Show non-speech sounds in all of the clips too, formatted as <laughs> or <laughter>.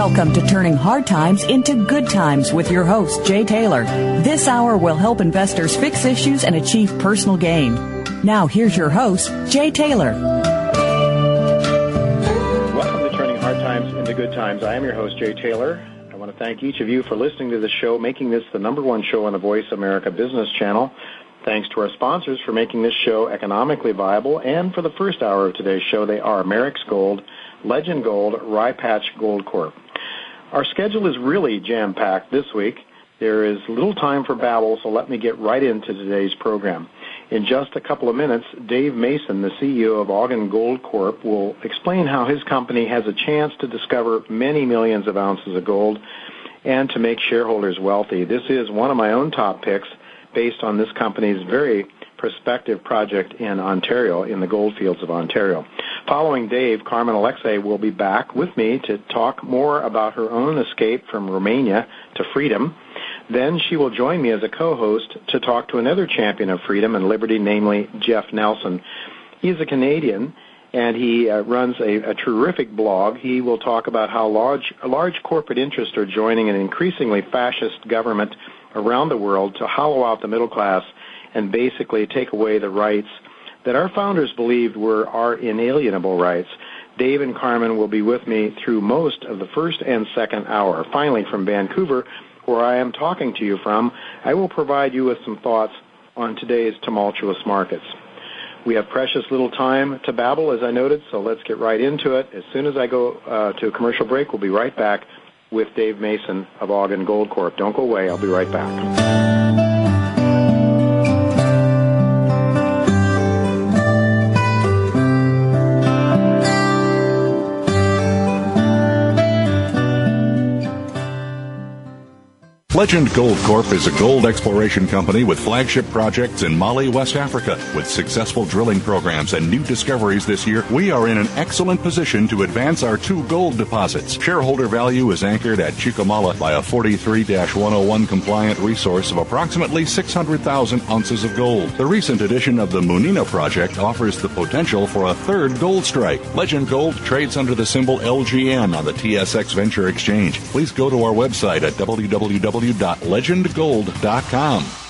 Welcome to Turning Hard Times into Good Times with your host, Jay Taylor. This hour will help investors fix issues and achieve personal gain. Now, here's your host, Jay Taylor. Welcome to Turning Hard Times into Good Times. I am your host, Jay Taylor. I want to thank each of you for listening to the show, making this the number one show on the Voice America Business Channel. Thanks to our sponsors for making this show economically viable. And for the first hour of today's show, they are Merrex Gold, Legend Gold, Rye Patch Gold Corp. Our schedule is really jam packed this week. There is little time for babble, so let me get right into today's program. In just a couple of minutes, Dave Mason, the CEO of Augen Gold Corp, will explain how his company has a chance to discover many millions of ounces of gold and to make shareholders wealthy. This is one of my own top picks based on this company's very prospective project in Ontario, in the goldfields of Ontario. Following Dave, Carmen Alexei will be back with me to talk more about her own escape from Romania to freedom then she will join me as a co-host to talk to another champion of freedom and liberty, namely Jeff Nelson. He's a Canadian and he uh, runs a, a, terrific blog. He will talk about how large, large corporate interests are joining an increasingly fascist government around the world to hollow out the middle class and basically take away the rights that our founders believed were our inalienable rights. Dave and Carmen will be with me through most of the first and second hour. Finally, from Vancouver, where I am talking to you from, I will provide you with some thoughts on today's tumultuous markets. We have precious little time to babble, as I noted, so let's get right into it. As soon as I go uh, to a commercial break, we'll be right back with Dave Mason of Augen Gold Corp. Don't go away. I'll be right back. Legend Gold Corp is a gold exploration company with flagship projects in Mali, West Africa. With successful drilling programs and new discoveries this year, we are in an excellent position to advance our two gold deposits. Shareholder value is anchored at Chicamala by a 43-101 compliant resource of approximately 600,000 ounces of gold. The recent addition of the Munina project offers the potential for a third gold strike. Legend Gold trades under the symbol LGN on the TSX Venture Exchange. Please go to our website at www www.legendgold.com.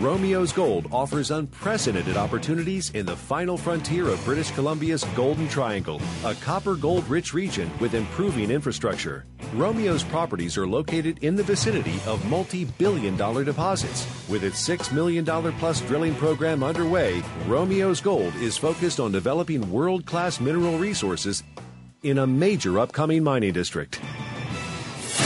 Romios Gold offers unprecedented opportunities in the final frontier of British Columbia's Golden Triangle, a copper gold rich region with improving infrastructure. Romios properties are located in the vicinity of multi billion dollar deposits. With its $6 million plus drilling program underway, Romios Gold is focused on developing world class mineral resources in a major upcoming mining district.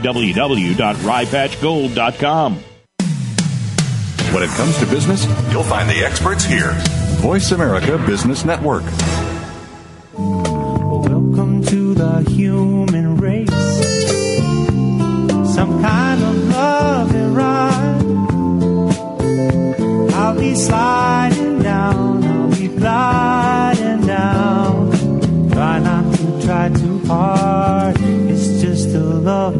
www.ryepatchgold.com. When it comes to business, you'll find the experts here. Voice America Business Network. Welcome to the human race. Some kind of love and ride. I'll be sliding down, I'll be gliding down. Try not to try too hard. It's just a lovely ride.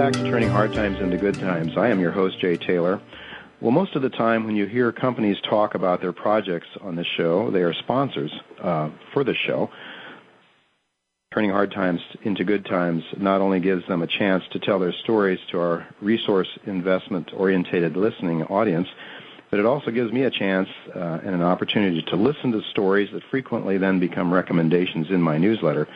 Back to Turning Hard Times into Good Times. I am your host, Jay Taylor. Well, most of the time when you hear companies talk about their projects on this show, they are sponsors uh, for the show. Turning Hard Times into Good Times not only gives them a chance to tell their stories to our resource investment orientated listening audience, but it also gives me a chance uh, and an opportunity to listen to stories that frequently then become recommendations in my newsletter.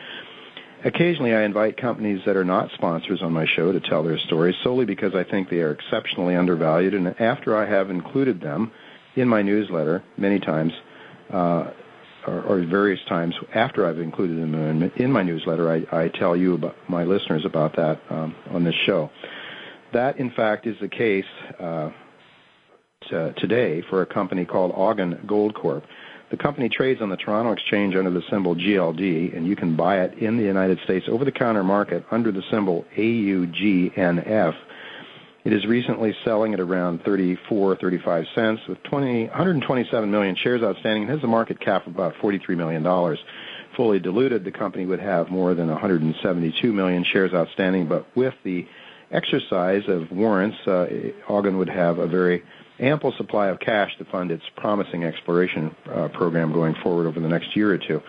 Occasionally, I invite companies that are not sponsors on my show to tell their stories solely because I think they are exceptionally undervalued. And after I have included them in my newsletter many times, uh, or, or, various times after I've included them in, in my newsletter, I, I, tell you about my listeners about that um, on this show. That, in fact, is the case uh, today for a company called Augen Gold Corp. The company trades on the Toronto Exchange under the symbol GLD, and you can buy it in the United States over the counter market under the symbol AUGNF. It is recently selling at around 34, 35 cents with 20, 127 million shares outstanding and has a market cap of about $43 million. Fully diluted, the company would have more than 172 million shares outstanding, but with the exercise of warrants, uh, Augen would have a very ample supply of cash to fund its promising exploration uh, program going forward over the next year or two.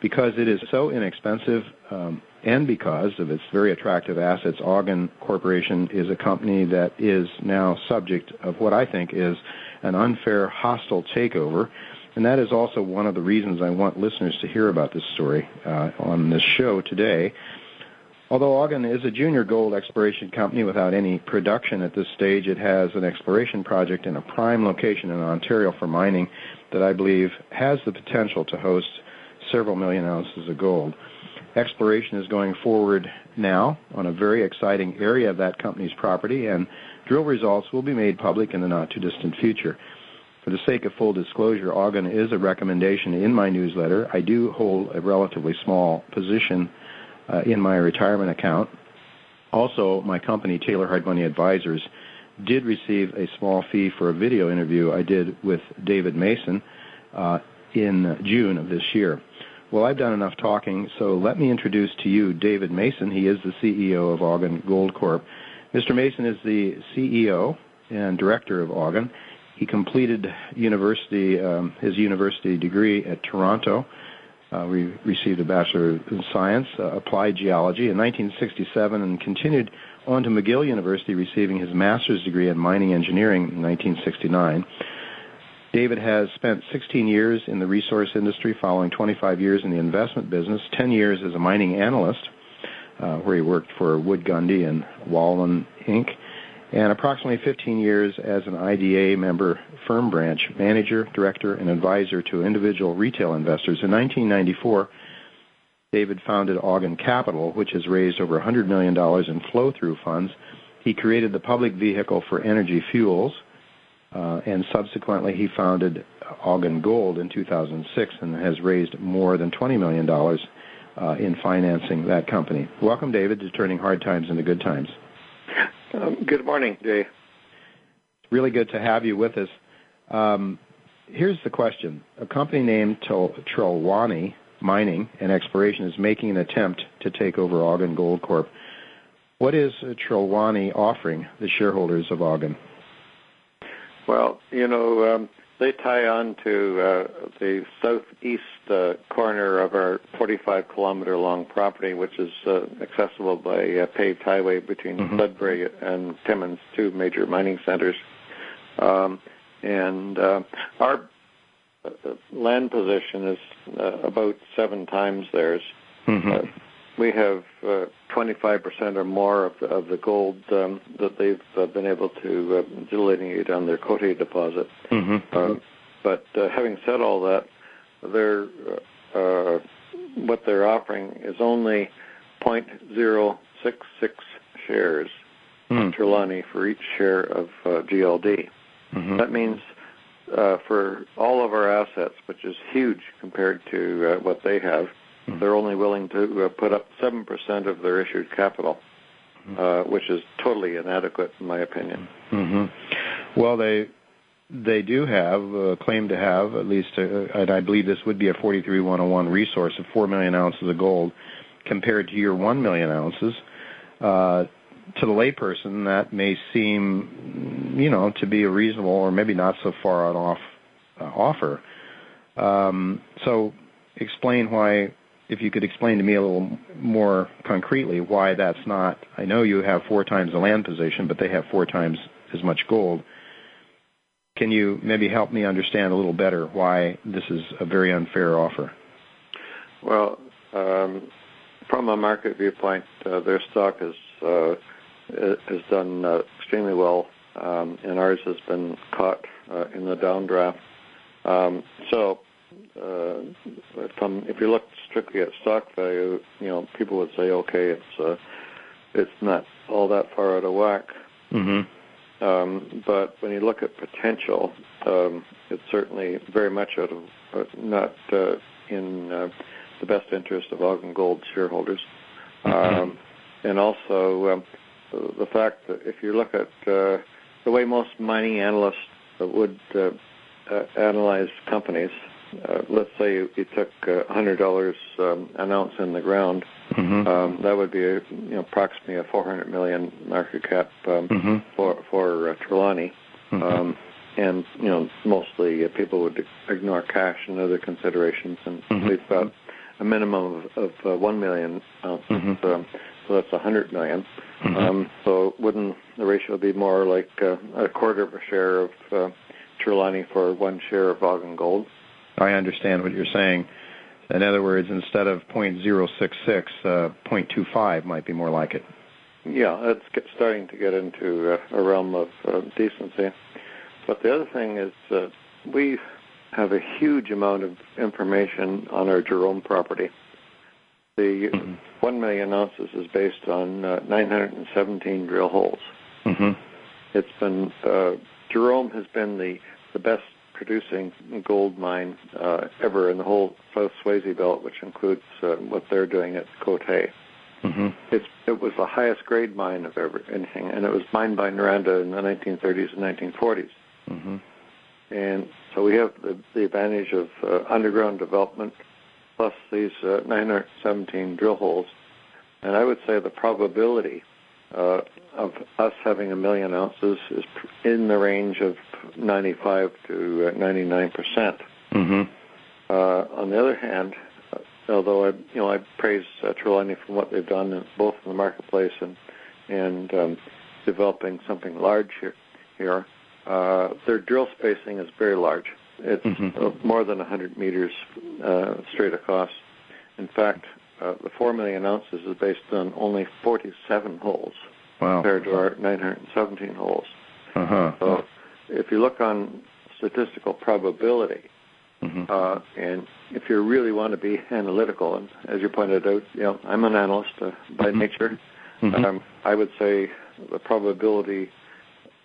Because it is so inexpensive um, and because of its very attractive assets, Augen Corporation is a company that is now subject of what I think is an unfair, hostile takeover. And that is also one of the reasons I want listeners to hear about this story uh, on this show today. Although Augen is a junior gold exploration company without any production at this stage, it has an exploration project in a prime location in Ontario for mining that I believe has the potential to host several million ounces of gold. Exploration is going forward now on a very exciting area of that company's property, and drill results will be made public in the not too distant future. For the sake of full disclosure, Augen is a recommendation in my newsletter. I do hold a relatively small position uh, in my retirement account. Also, my company, Taylor Hard Money Advisors, did receive a small fee for a video interview I did with David Mason uh, in June of this year. Well, I've done enough talking, so let me introduce to you David Mason. He is the CEO of Augen Gold Corp. Mr. Mason is the CEO and director of Augen. He completed university um, his university degree at Toronto uh, we received a Bachelor in Science, uh, Applied Geology in 1967, and continued on to McGill University, receiving his master's degree in mining engineering in 1969. David has spent 16 years in the resource industry, following 25 years in the investment business, 10 years as a mining analyst, uh, where he worked for Wood Gundy and Walwyn Inc., and approximately 15 years as an IDA member firm branch manager, director, and advisor to individual retail investors. In 1994, David founded Augen Capital, which has raised over $100 million in flow-through funds. He created the public vehicle for energy fuels, uh, and subsequently he founded Augen Gold in 2006 and has raised more than $20 million uh, in financing that company. Welcome, David, to Turning Hard Times into Good Times. Um, good morning, Jay. Really good to have you with us. Um, here's the question. A company named Trelawney Mining and Exploration is making an attempt to take over Augen Gold Corp. What is Trelawney offering the shareholders of Augen? Well, you know, um, they tie on to uh, the southeast uh, corner of our 45 kilometer long property, which is uh, accessible by a paved highway between mm-hmm. Sudbury and Timmins, two major mining centers. Um, and uh, our uh, land position is uh, about seven times theirs. Mm-hmm we have uh, 25% or more of the, of the gold um, that they've uh, been able to uh, delineate on their Côté deposit. Mm-hmm. Uh, but uh, having said all that, they're, uh, what they're offering is only 0.066 shares mm. of Trelawney for each share of GLD. Mm-hmm. That means for all of our assets, which is huge compared to what they have, Mm-hmm. They're only willing to uh, put up 7% of their issued capital, mm-hmm. uh, which is totally inadequate, in my opinion. Mm-hmm. Well, they they do have uh, claim to have at least, uh, and I believe this would be a 43101 resource of 4 million ounces of gold, compared to your 1 million ounces. Uh, to the layperson, that may seem, you know, to be a reasonable or maybe not so far out off uh, offer. Um, so, explain why if you could explain to me a little more concretely why that's not. I know you have four times the land position, but they have four times as much gold. Can you maybe help me understand a little better why this is a very unfair offer? Well, um, from a market viewpoint, uh, their stock has uh, has done uh, extremely well, um, and ours has been caught uh, in the downdraft. Um, so from if you look strictly at stock value, you know, people would say, okay, it's uh, it's not all that far out of whack. Mm-hmm. Um, but when you look at potential, um, it's certainly very much out of uh, not uh, in uh, the best interest of Augen Gold shareholders. Mm-hmm. Um, and also um, the fact that if you look at uh, the way most mining analysts would uh, uh, analyze companies, uh, let's say you, you took uh, $100 um, an ounce in the ground, mm-hmm. um, that would be a, you know, approximately a 400 million market cap um, mm-hmm. for for uh, Trelawney. Mm-hmm. Um, and you know, mostly uh, people would ignore cash and other considerations, and mm-hmm. we've got a minimum of, of uh, one million ounces. Mm-hmm. Um, so that's a hundred million. Mm-hmm. Um, so wouldn't the ratio be more like uh, a quarter of a share of uh, Trelawney for one share of Augen Gold? I understand what you're saying. In other words, instead of 0.066, uh, 0.25 might be more like it. Yeah, it's starting to get into uh, a realm of uh, decency. But the other thing is uh, we have a huge amount of information on our Jerome property. The mm-hmm. 1 million ounces is based on uh, 917 drill holes. Mm-hmm. It's been, uh, Jerome has been the, the best producing gold mine uh, ever in the whole South Swayze belt, which includes uh, what they're doing at Côté. Mm-hmm. It's, it was the highest grade mine of ever anything, and it was mined by Noranda in the 1930s and 1940s. Mm-hmm. And so we have the, the advantage of uh, underground development plus these uh, 917 drill holes. And I would say the probability uh, of us having a million ounces is in the range of 95 to 99 uh, percent. Mm-hmm. Uh, on the other hand, uh, although I, you know, I praise uh, Trelawney for what they've done, in, both in the marketplace and and um, developing something large here. Here, uh, their drill spacing is very large. It's mm-hmm. more than 100 meters uh, straight across. In fact, uh, the 4 million ounces is based on only 47 holes wow. compared to our 917 holes. Uh-huh. So if you look on statistical probability, mm-hmm. uh, and if you really want to be analytical, and as you pointed out, you know, I'm an analyst uh, by mm-hmm. nature. Mm-hmm. Um, I would say the probability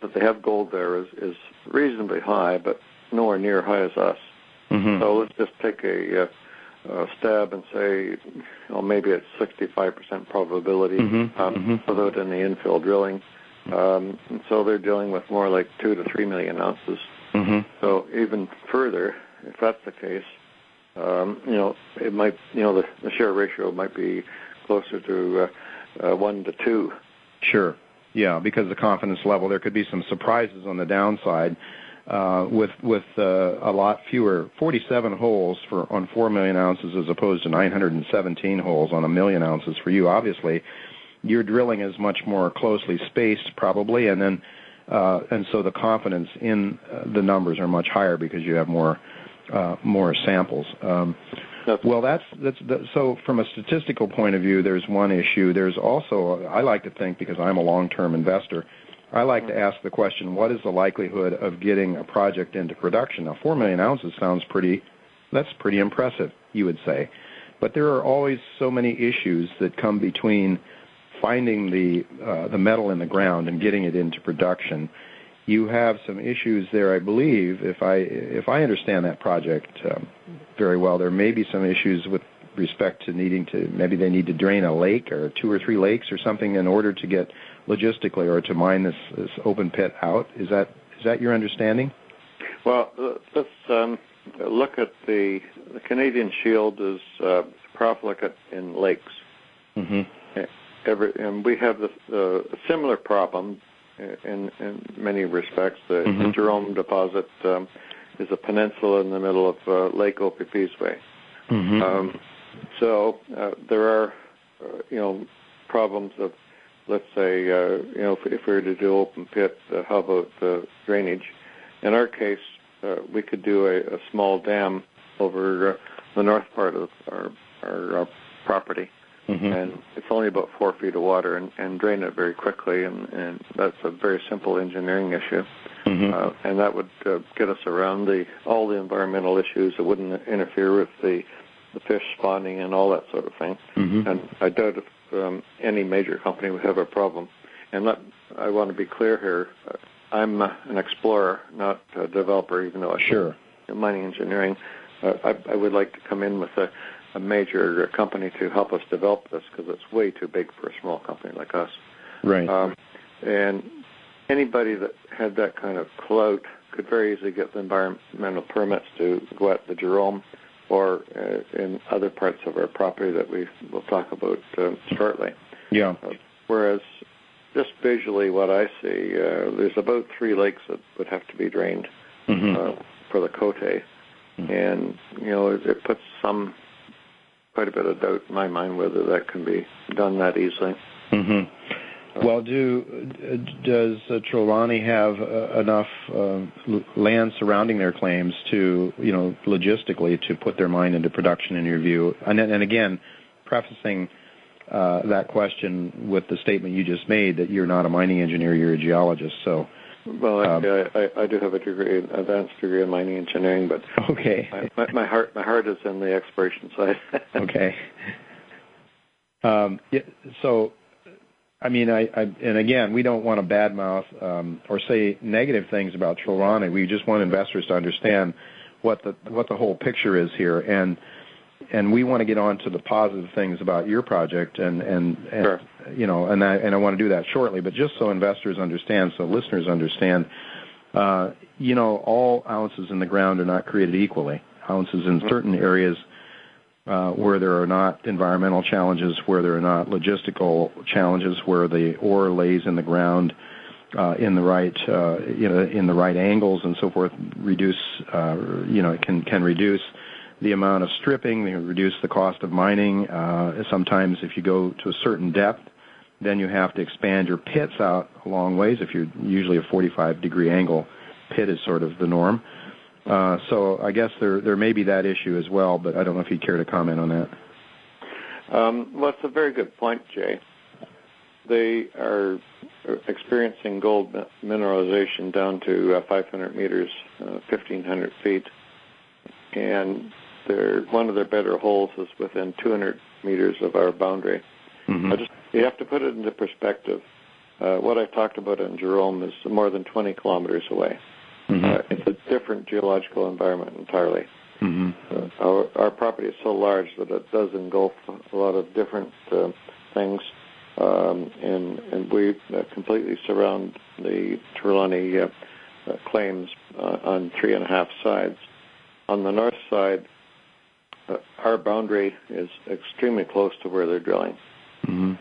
that they have gold there is, is reasonably high, but nowhere near as high as us. Mm-hmm. So let's just take a, uh, a stab and say, well, maybe it's 65% probability mm-hmm. Um, mm-hmm. without any infill drilling. Um, and so they're dealing with more like two to three million ounces. Mm-hmm. So even further, if that's the case, um, you know, it might, you know, the, the share ratio might be closer to uh, uh, one to two. Sure. Yeah, because the confidence level, there could be some surprises on the downside uh, with with uh, a lot fewer, 47 holes for on 4 million ounces as opposed to 917 holes on a million ounces for you. Obviously, your drilling is much more closely spaced, probably, and then uh, and so the confidence in uh, the numbers are much higher because you have more uh, more samples. Um, well, that's that's that, so. From a statistical point of view, there's one issue. There's also I like to think because I'm a long-term investor. I like to ask the question: What is the likelihood of getting a project into production? Now, four million ounces sounds pretty. That's pretty impressive, you would say, but there are always so many issues that come between finding the uh, the metal in the ground and getting it into production you have some issues there, I believe. If I if I understand that project um, very well, there may be some issues with respect to needing to maybe they need to drain a lake or two or three lakes or something in order to get logistically or to mine this this open pit out. Is that is that your understanding? Well, let's um, look at the the Canadian Shield is uh, profligate in lakes. Mm-hmm. Every, and we have the, the similar problem in in many respects. The, mm-hmm. the Jerome deposit um, is a peninsula in the middle of uh, Lake Opeepeesway. Mm-hmm. Um, so uh, there are, uh, you know, problems of, let's say, uh, you know, if, if we were to do open pit, uh, how about drainage? In our case, uh, we could do a, a small dam over uh, the north part of our our, our property, mm-hmm. and it's only about four feet of water, and, and drain it very quickly, and, and that's a very simple engineering issue, mm-hmm. uh, and that would uh, get us around the all the environmental issues. It wouldn't interfere with the the fish spawning and all that sort of thing. Mm-hmm. And I doubt if um, any major company would have a problem. And let, I want to be clear here. Uh, I'm uh, an explorer, not a developer, even though I sure mining engineering. Uh, I, I would like to come in with a a major company to help us develop this because it's way too big for a small company like us. Right. Um, and anybody that had that kind of clout could very easily get the environmental permits to go at the Jerome or uh, in other parts of our property that we will talk about uh, shortly. Yeah. Uh, whereas just visually, what I see, uh, there's about three lakes that would have to be drained mm-hmm. uh, for the Cote, mm-hmm. and you know it, it puts some quite a bit of doubt in my mind whether that can be done that easily. Mm-hmm. Well, do does uh, Trelawney have uh, enough uh, land surrounding their claims to, you know, logistically to put their mine into production? In your view, and and again, prefacing uh, that question with the statement you just made that you're not a mining engineer, you're a geologist. So, well, um, I, I, do have a degree, advanced degree in mining engineering, but okay, my, my heart, my heart is in the exploration side. <laughs> okay. Um, yeah, so, I mean, I, I, and again, we don't want to badmouth um, or say negative things about Trelawney. We just want investors to understand what the what the whole picture is here, and and we want to get on to the positive things about your project and and, and sure. you know and I and I want to do that shortly but just so investors understand so listeners understand uh, you know all ounces in the ground are not created equally ounces in mm-hmm. certain areas uh, where there are not environmental challenges where there are not logistical challenges where the ore lays in the ground uh, in the right uh, you know in the right angles and so forth reduce uh, you know can can reduce the amount of stripping, reduce the cost of mining. Uh, sometimes, if you go to a certain depth, then you have to expand your pits out a long ways. If you're usually a 45 degree angle pit is sort of the norm. Uh, so I guess there there may be that issue as well, but I don't know if you'd care to comment on that. Um, well, it's a very good point, Jay. They are experiencing gold mineralization down to uh, 500 meters, uh, 1,500 feet, and their one of their better holes is within 200 meters of our boundary. Mm-hmm. Just, you have to put it into perspective. Uh, what I've talked about in Jerome is more than 20 kilometers away. Mm-hmm. Uh, it's different geological environment entirely. Mm-hmm. Uh, our, our property is so large that it does engulf a lot of different uh, things, um, and and we uh, completely surround the Trelawney uh, uh, claims uh, on three and a half sides. On the north side, uh, our boundary is extremely close to where they're drilling. Mm-hmm.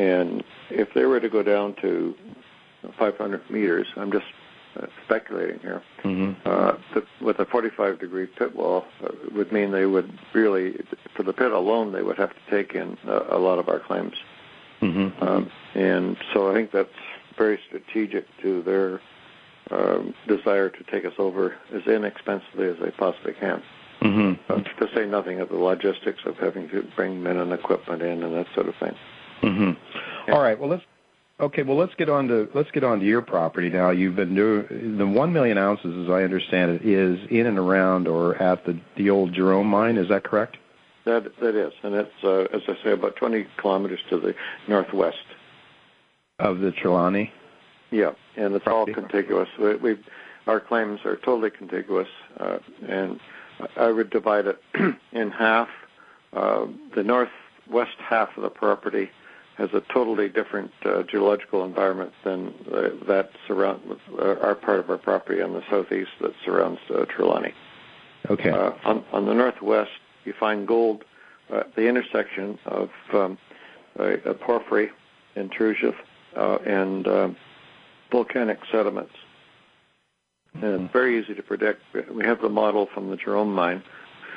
And if they were to go down to 500 meters, I'm just uh, speculating here. Mm-hmm. Uh, the, with a 45 degree pit wall uh, would mean they would really, for the pit alone, they would have to take in a, a lot of our claims. Mm-hmm. Um, and so I think that's very strategic to their um, desire to take us over as inexpensively as they possibly can. Mm-hmm. Uh, to say nothing of the logistics of having to bring men and equipment in and that sort of thing. Mm-hmm. All right. Well, let's okay. Well, let's get on to let's get on to your property now. You've been doing the one million ounces, as I understand it, is in and around or at the the old Jerome mine. Is that correct? That that is, and it's uh, as I say, about 20 kilometers to the northwest of the Trelawney. Yeah, and it's Property. all contiguous. We, we our claims are totally contiguous, uh, and I would divide it <clears throat> in half. Uh, the northwest half of the property has a totally different uh, geological environment than uh, that surround uh, our part of our property on the southeast that surrounds uh, Trelawney. Okay. Uh, on, on the northwest, you find gold uh, at the intersection of um, porphyry intrusive uh, and um, volcanic sediments. And it's very easy to predict. We have the model from the Jerome mine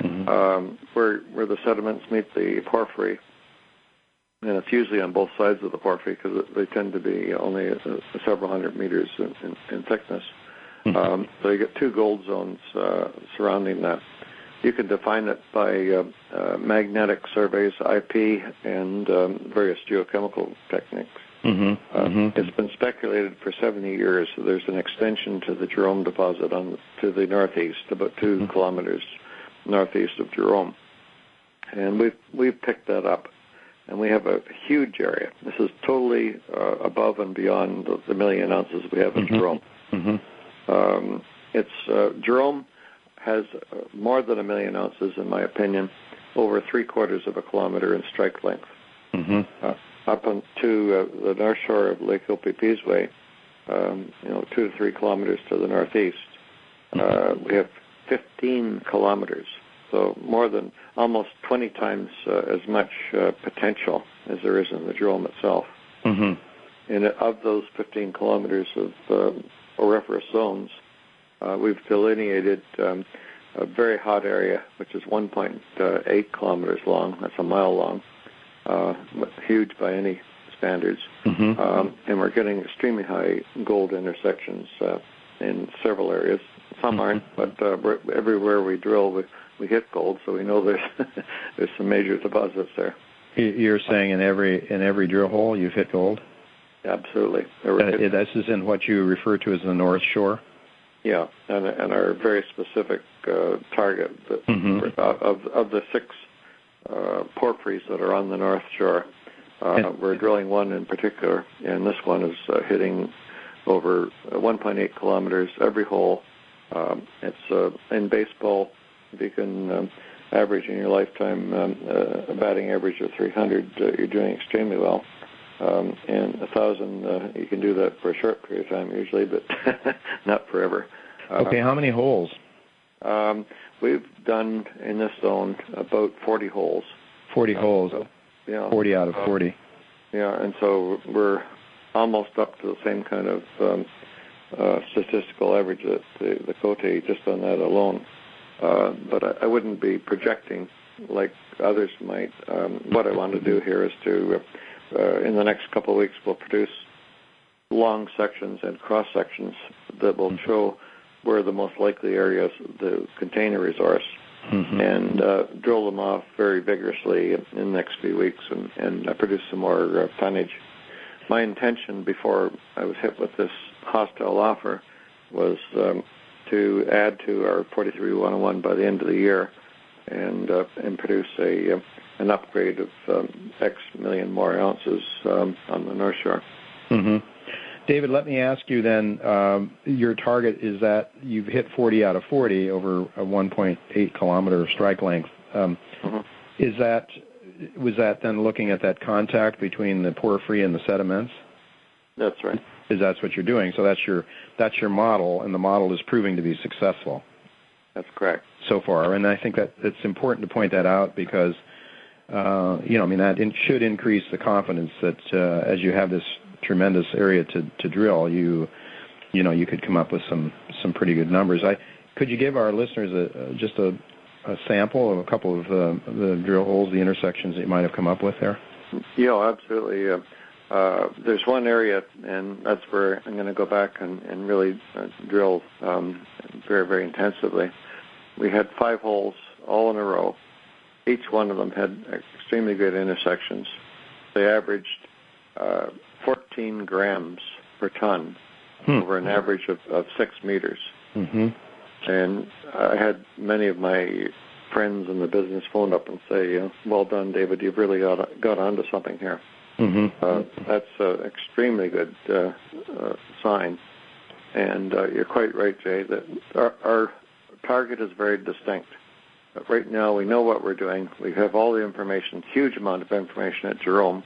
Mhm. um, where where the sediments meet the porphyry, and it's usually on both sides of the porphyry because they tend to be only a, a several hundred meters in, in, in thickness. Mhm. Um, so you get two gold zones uh, surrounding that. You can define it by uh, uh, magnetic surveys, IP, and um, various geochemical techniques. Mhm. Uh, Mhm. It's been speculated for 70 years. So there's an extension to the Jerome deposit on to the northeast, about 2 Mhm. kilometers northeast of Jerome, and we've we've picked that up, and we have a huge area. This is totally uh, above and beyond the, the million ounces we have in Mhm. Jerome. Mhm. Um, it's uh, Jerome has uh, more than a million ounces, in my opinion, over three quarters of a kilometer in strike length Mhm. uh, up on to uh, the north shore of Lake Opeepeesway, um, you know, two to three kilometers to the northeast. Uh, we have 15 kilometers, so more than almost 20 times uh, as much uh, potential as there is in the Jerome itself. Mhm. And of those 15 kilometers of um, auriferous zones, uh, we've delineated um, a very hot area, which is 1.8 kilometers long. That's a mile long, uh, huge by any standards. Mhm. Um, and we're getting extremely high gold intersections uh, in several areas. Some aren't, but uh, everywhere we drill, we, we hit gold, so we know there's <laughs> there's some major deposits there. You- You're saying in every in every drill hole you've hit gold. Absolutely. Uh, this is in what you refer to as the North Shore. Yeah, and and our very specific uh, target that, Mhm. uh, of of the six uh, porphyries that are on the North Shore. Uh, And- we're drilling one in particular, and this one is uh, hitting over uh, 1.8 kilometers every hole. Um, it's uh, in baseball. If you can um, average in your lifetime um, uh, a batting average of 300, uh, you're doing extremely well. Um, and a thousand, uh, you can do that for a short period of time usually, but <laughs> not forever. Uh, Okay, how many holes? um, we've done in this zone about 40 holes. Forty holes. So, yeah. Forty out of forty. Yeah, and so we're almost up to the same kind of um, uh, statistical average that the, the Cote just on that alone. Uh, but I, I wouldn't be projecting like others might. Um, what I want to do here is to, uh, in the next couple of weeks, we'll produce long sections and cross sections that will show where the most likely areas the contain a resource Mhm. and uh, drill them off very vigorously in the next few weeks and, and uh, produce some more uh, tonnage. My intention before I was hit with this hostile offer was um, to add to our 43101 by the end of the year and uh, and produce a uh, an upgrade of um, X million more ounces um, on the North Shore. hmm David, let me ask you then. Um, your target is that you've hit 40 out of 40 over a 1.8 kilometer strike length. Um, Mhm. Is that was that then looking at that contact between the porphyry and the sediments? That's right. Is that's what you're doing? So that's your that's your model, and the model is proving to be successful That's correct. so far. And I think that it's important to point that out because uh, you know, I mean, that in, should increase the confidence that uh, as you have this tremendous area to, to drill, you you know you could come up with some some pretty good numbers. I could you give our listeners a, a just a, a sample of a couple of uh, the drill holes, the intersections that you might have come up with there? Yeah, absolutely. Uh, uh, there's one area, and that's where I'm going to go back and, and really uh, drill um, very, very intensively. We had five holes all in a row. Each one of them had extremely good intersections. They averaged uh, 14 grams per ton hmm. over an average of, of six meters. Mm-hmm. And I had many of my friends in the business phone up and say, "Well done, David. You've really got got onto something here." Mm-hmm. Uh, that's an extremely good uh, uh, sign. And uh, you're quite right, Jay, that our, our target is very distinct. But right now, we know what we're doing. We have all the information, huge amount of information at Jerome.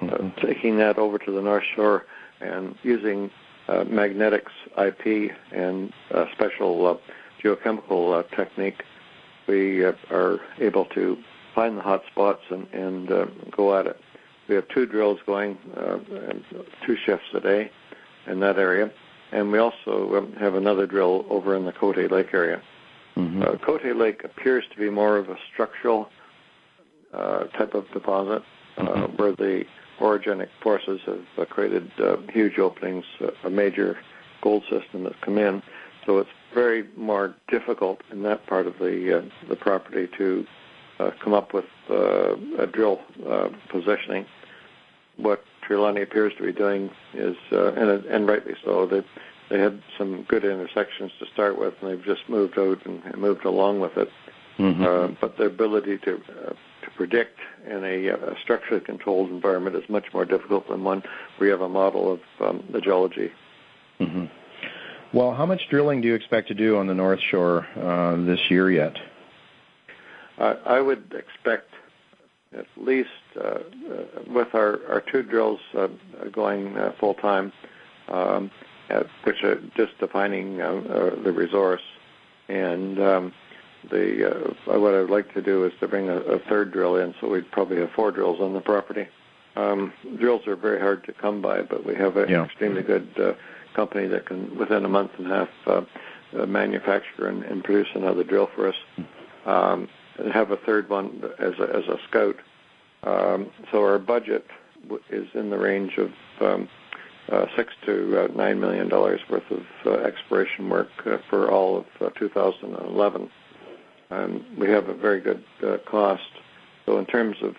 Uh, mm-hmm. taking that over to the North Shore and using uh, magnetics IP and uh, special uh, geochemical uh, technique, we uh, are able to find the hot spots and, and uh, go at it. We have two drills going, uh, two shifts a day in that area, and we also um, have another drill over in the Cote Lake area. Mm-hmm. Uh, Cote Lake appears to be more of a structural uh, type of deposit, uh, mm-hmm. where the orogenic forces have uh, created uh, huge openings, uh, a major gold system that's come in. So it's very more difficult in that part of the uh, the property to uh, come up with uh, a drill uh, positioning. What Trelawney appears to be doing is, uh, and, and rightly so, they they had some good intersections to start with, and they've just moved out and, and moved along with it. Mm-hmm. Uh, but the ability to uh, to predict in a, a structurally controlled environment is much more difficult than one where you have a model of um, the geology. Mm-hmm. Well, how much drilling do you expect to do on the North Shore uh, this year yet? I, I would expect at least uh, uh, with our, our two drills uh, going uh, full time, um, which are just defining the resource, and um, the uh, what I would like to do is to bring a, a third drill in, so we'd probably have four drills on the property. Um, drills are very hard to come by, but we have an yeah. extremely good uh, company that can, within a month and a half, uh, uh, manufacture and, and produce another drill for us. Um, and have a third one as a, as a scout. Um, so our budget is in the range of um, uh, six to uh, nine million dollars worth of uh, exploration work uh, for all of uh, 2011 and we have a very good uh, cost. So in terms of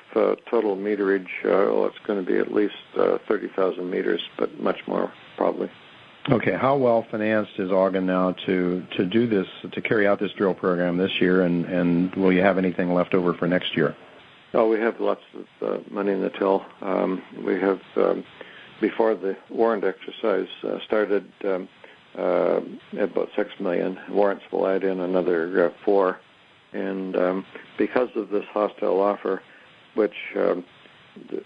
total meterage, well, it's going to be at least uh, 30,000 meters, but much more probably. Okay, how well financed is Augen now to to do this to carry out this drill program this year, and and will you have anything left over for next year? Oh, we have lots of uh, money in the till. Um, we have um, before the warrant exercise uh, started um, uh, about six million. Warrants will add in another uh, four and um, because of this hostile offer, which um,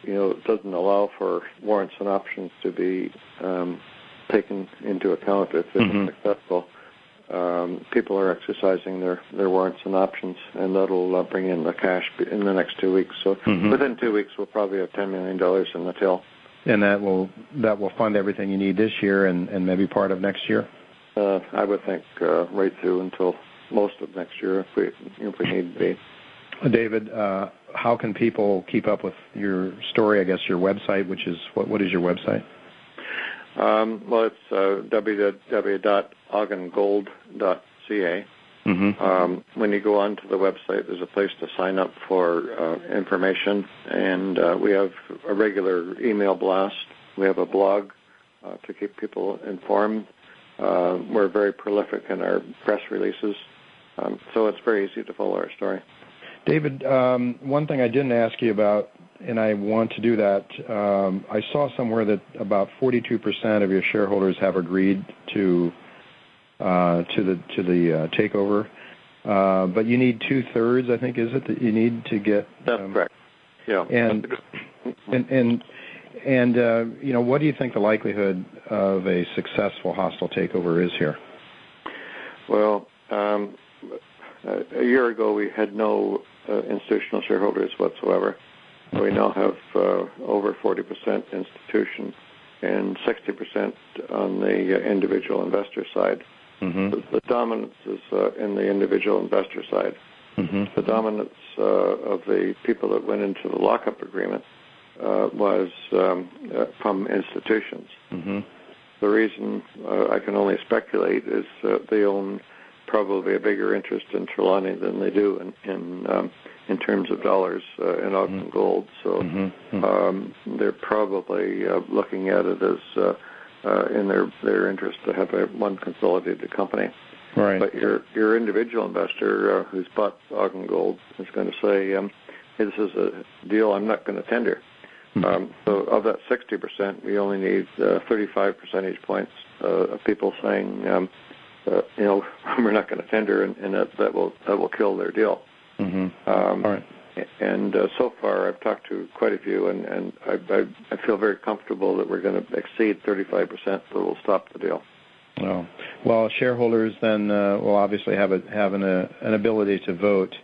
you know doesn't allow for warrants and options to be um, taken into account if it's mm-hmm. successful, um, people are exercising their, their warrants and options, and that'll uh, bring in the cash in the next two weeks. So mm-hmm. within two weeks, we'll probably have ten million dollars in the till. And that will that will fund everything you need this year, and, and maybe part of next year. Uh, I would think uh, right through until most of next year if we if we need to be. David, uh, how can people keep up with your story? I guess your website, which is what? What is your website? Um, well, it's uh, www.augengold.ca. Mm-hmm. Um, when you go onto the website, there's a place to sign up for uh, information, and uh, we have a regular email blast. We have a blog uh, to keep people informed. Uh, we're very prolific in our press releases. Um, so it's very easy to follow our story. David, um, one thing I didn't ask you about, and I want to do that. Um, I saw somewhere that about 42% of your shareholders have agreed to uh, to the to the uh, takeover, uh, but you need two thirds. I think is it that you need to get. That's um, correct. Yeah. And and and and uh, you know, what do you think the likelihood of a successful hostile takeover is here? Well, um, a year ago, we had no uh, institutional shareholders whatsoever. We now have uh, over 40% institution and 60% on the uh, individual investor side. Mm-hmm. The, the dominance is uh, in the individual investor side. Mm-hmm. The dominance uh, of the people that went into the lockup agreement uh, was um, uh, from institutions. Mm-hmm. The reason uh, I can only speculate is they own probably a bigger interest in Trelawney than they do in in, um, in terms of dollars uh, in Augen Mhm. Gold. So Mm-hmm. um, they're probably uh, looking at it as uh, uh, in their their interest to have a one consolidated company. Right. But your your individual investor uh, who's bought Augen Gold is going to say, um, hey, "This is a deal I'm not going to tender." Mhm. Um, so of that 60%, we only need uh, 35 percentage points uh, of people saying, um, uh, you know, <laughs> we're not going to tender, and, and that, that will that will kill their deal. Mm-hmm. Um, All right. And uh, so far, I've talked to quite a few, and, and I, I, I feel very comfortable that we're going to exceed 35%, so we'll stop the deal. Well, well, shareholders then uh, will obviously have a, have an, uh, an ability to vote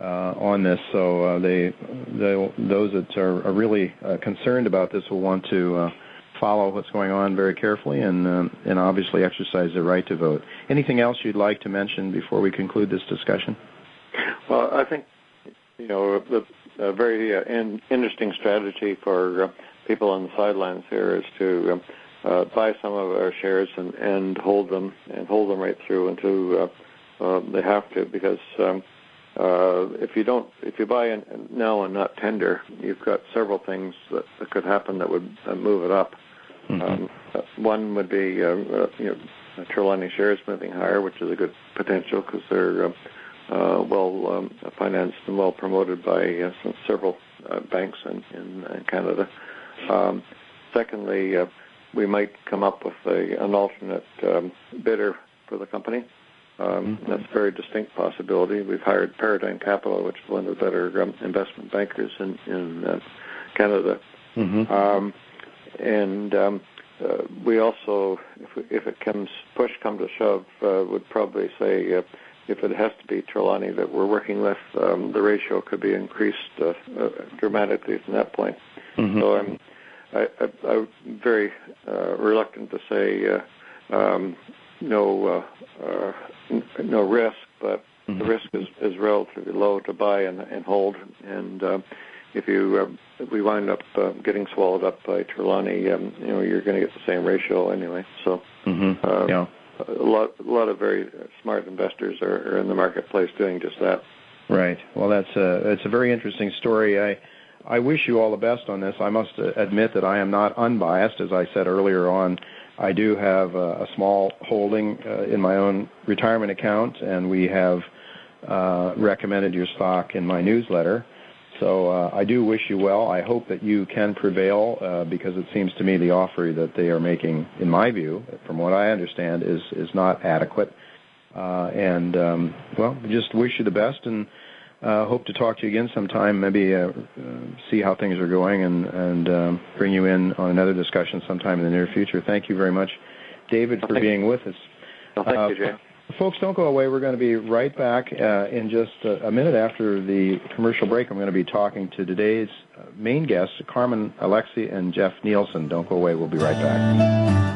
uh, on this. So uh, they, they, those that are, are really uh, concerned about this will want to uh, follow what's going on very carefully and um, and obviously exercise their right to vote. Anything else you'd like to mention before we conclude this discussion? Well, I think you know the a very uh, in, interesting strategy for uh, people on the sidelines here is to um, uh, buy some of our shares and, and hold them and hold them right through until uh, uh, they have to because um, uh, if you don't if you buy in now and not tender, you've got several things that, that could happen that would uh, move it up. Um, uh, one would be uh, uh, you know Trelawney shares moving higher, which is a good potential because they're uh, uh, well um, financed and well promoted by uh, some, several uh, banks in, in, in Canada. Um, secondly, uh, we might come up with a, an alternate um, bidder for the company. Um, That's a very distinct possibility. We've hired Paradigm Capital, which is one of the better um, investment bankers in, in uh, Canada. Mm-hmm. Um, and um, uh, we also, if, if it comes push come to shove, uh, would probably say uh, if it has to be Trelawney that we're working with, um, the ratio could be increased uh, uh, dramatically from that point. Mm-hmm. So I'm, I, I, I'm very uh, reluctant to say uh, um, no uh, uh, n- no risk, but Mhm. the risk is, is relatively low to buy and, and hold. And uh, if you if we wind up uh, getting swallowed up by Trelawney, um, you know you're going to get the same ratio anyway. So Mm-hmm. uh, yeah. a lot a lot of very smart investors are, are in the marketplace doing just that. Right. Well, that's a it's a very interesting story. I I wish you all the best on this. I must uh, admit that I am not unbiased, as I said earlier on. I do have a, a small holding uh, in my own retirement account, and we have uh, recommended your stock in my newsletter. So uh, I do wish you well. I hope that you can prevail uh, because it seems to me the offer that they are making, in my view, from what I understand, is is not adequate. Uh, and um, well, just wish you the best, and uh, hope to talk to you again sometime. Maybe uh, uh, see how things are going, and and um, bring you in on another discussion sometime in the near future. Thank you very much, David, for being with us. Well, thank Uh, you, Jay. Folks, don't go away. We're going to be right back uh, in just a, a minute after the commercial break. I'm going to be talking to today's uh, main guests, Carmen Alexi and Jeff Nielsen. Don't go away. We'll be right back.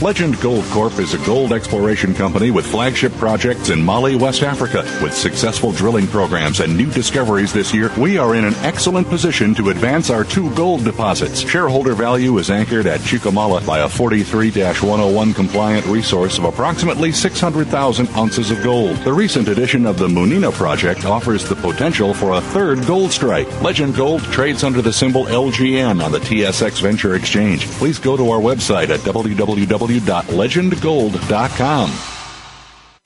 Legend Gold Corp is a gold exploration company with flagship projects in Mali, West Africa. With successful drilling programs and new discoveries this year, we are in an excellent position to advance our two gold deposits. Shareholder value is anchored at Chikamala by a 43-101 compliant resource of approximately 600,000 ounces of gold. The recent addition of the Munina project offers the potential for a third gold strike. Legend Gold trades under the symbol LGN on the TSX Venture Exchange. Please go to our website at www.legendgold.com.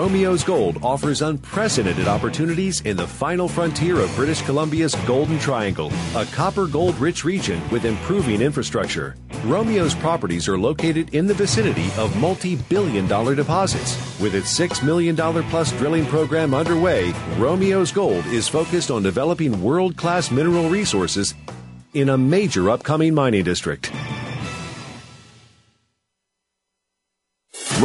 Romios Gold offers unprecedented opportunities in the final frontier of British Columbia's Golden Triangle, a copper gold rich region with improving infrastructure. Romios properties are located in the vicinity of multi billion dollar deposits. With its $6 million plus drilling program underway, Romios Gold is focused on developing world class mineral resources in a major upcoming mining district.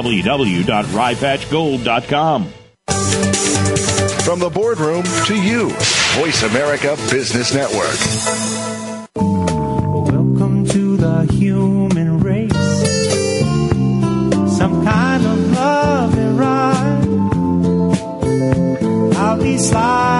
www.ryepatchgold.com. From the boardroom to you, Voice America Business Network. Welcome to the human race. Some kind of love and ride. I'll be sliding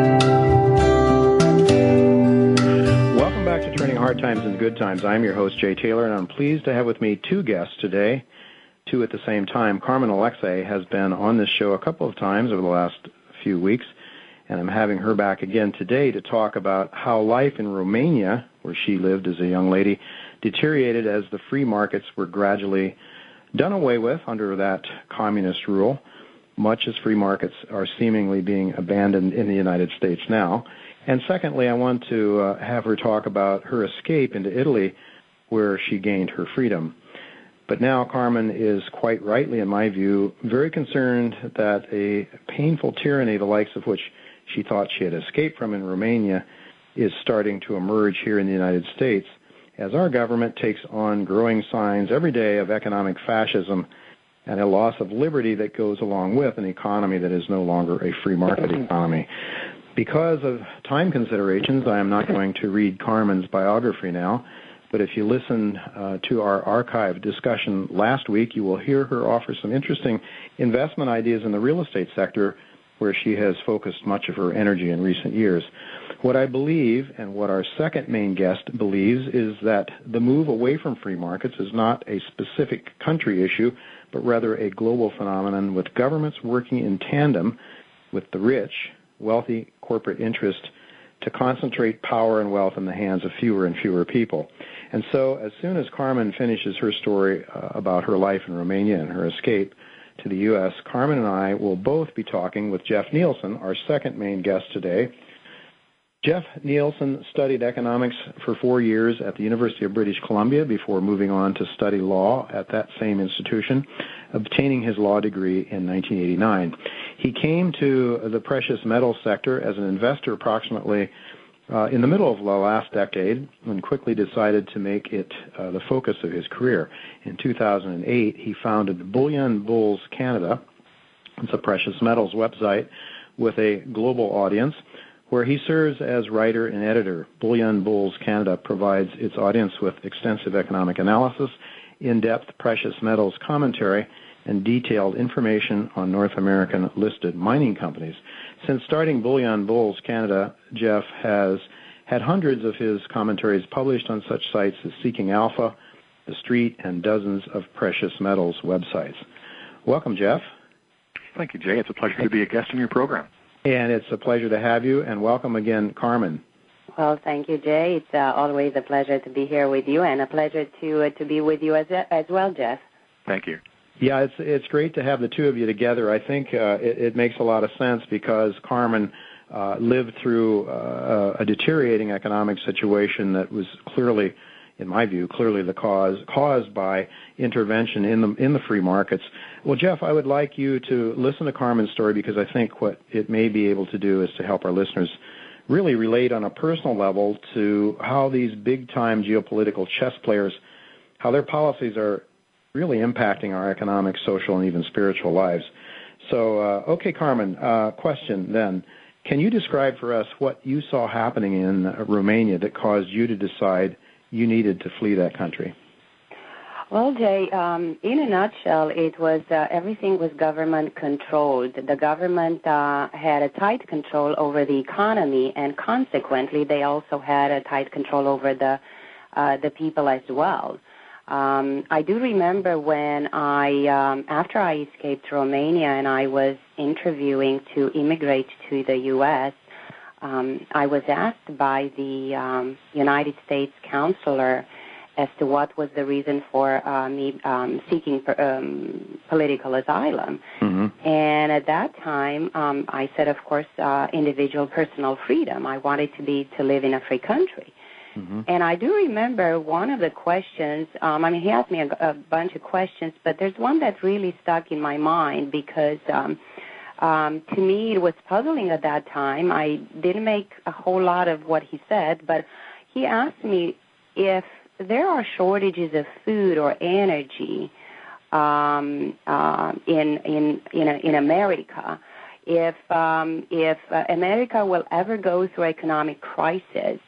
Hard Times into Good Times. I'm your host, Jay Taylor, and I'm pleased to have with me two guests today, two at the same time. Carmen Alexei has been on this show a couple of times over the last few weeks, and I'm having her back again today to talk about how life in Romania, where she lived as a young lady, deteriorated as the free markets were gradually done away with under that communist rule, much as free markets are seemingly being abandoned in the United States now. And secondly, I want to uh, have her talk about her escape into Italy, where she gained her freedom. But now Carmen is quite rightly, in my view, very concerned that a painful tyranny, the likes of which she thought she had escaped from in Romania, is starting to emerge here in the United States as our government takes on growing signs every day of economic fascism and a loss of liberty that goes along with an economy that is no longer a free market economy. Because of time considerations, I am not going to read Carmen's biography now, but if you listen uh, to our archive discussion last week, you will hear her offer some interesting investment ideas in the real estate sector where she has focused much of her energy in recent years. What I believe, and what our second main guest believes, is that the move away from free markets is not a specific country issue, but rather a global phenomenon with governments working in tandem with the rich wealthy corporate interest to concentrate power and wealth in the hands of fewer and fewer people. And so, as soon as Carmen finishes her story uh, about her life in Romania and her escape to the U.S., Carmen and I will both be talking with Jeff Nielsen, our second main guest today. Jeff Nielsen studied economics for four years at the University of British Columbia before moving on to study law at that same institution, obtaining his law degree in 1989. He came to the precious metals sector as an investor approximately uh, in the middle of the last decade and quickly decided to make it uh, the focus of his career. In 2008, he founded Bullion Bulls Canada. It's a precious metals website with a global audience where he serves as writer and editor. Bullion Bulls Canada provides its audience with extensive economic analysis, in-depth precious metals commentary, and detailed information on North American listed mining companies. Since starting Bullion Bulls Canada, Jeff has had hundreds of his commentaries published on such sites as Seeking Alpha, The Street, and dozens of precious metals websites. Welcome, Jeff. Thank you, Jay. It's a pleasure to be a guest on your program. And it's a pleasure to have you, and welcome again, Carmen. Well, thank you, Jay. It's uh, always a pleasure to be here with you, and a pleasure to uh, to be with you as as well, Jeff. Thank you. Yeah, it's it's great to have the two of you together. I think uh, it, it makes a lot of sense because Carmen uh, lived through uh, a deteriorating economic situation that was clearly, in my view, clearly the cause caused by intervention in the in the free markets. Well, Jeff, I would like you to listen to Carmen's story because I think what it may be able to do is to help our listeners really relate on a personal level to how these big time geopolitical chess players, how their policies are really impacting our economic, social, and even spiritual lives. So, uh, okay, Carmen, uh, question then. Can you describe for us what you saw happening in Romania that caused you to decide you needed to flee that country? Well, Jay, um, in a nutshell, it was uh, everything was government controlled. The government uh, had a tight control over the economy, and consequently, they also had a tight control over the uh, the people as well. Um, I do remember when I, um, after I escaped Romania and I was interviewing to immigrate to the U.S., um, I was asked by the um, United States counselor as to what was the reason for uh, me um, seeking um, political asylum. Mm-hmm. And at that time, um, I said, of course, uh, individual personal freedom. I wanted to be to live in a free country. Mm-hmm. And I do remember one of the questions. Um, I mean, he asked me a, a bunch of questions, but there's one that really stuck in my mind because. Um, um, to me, it was puzzling at that time. I didn't make a whole lot of what he said, but he asked me if there are shortages of food or energy um, uh, in in in, in America. If um, if uh, America will ever go through economic crisis,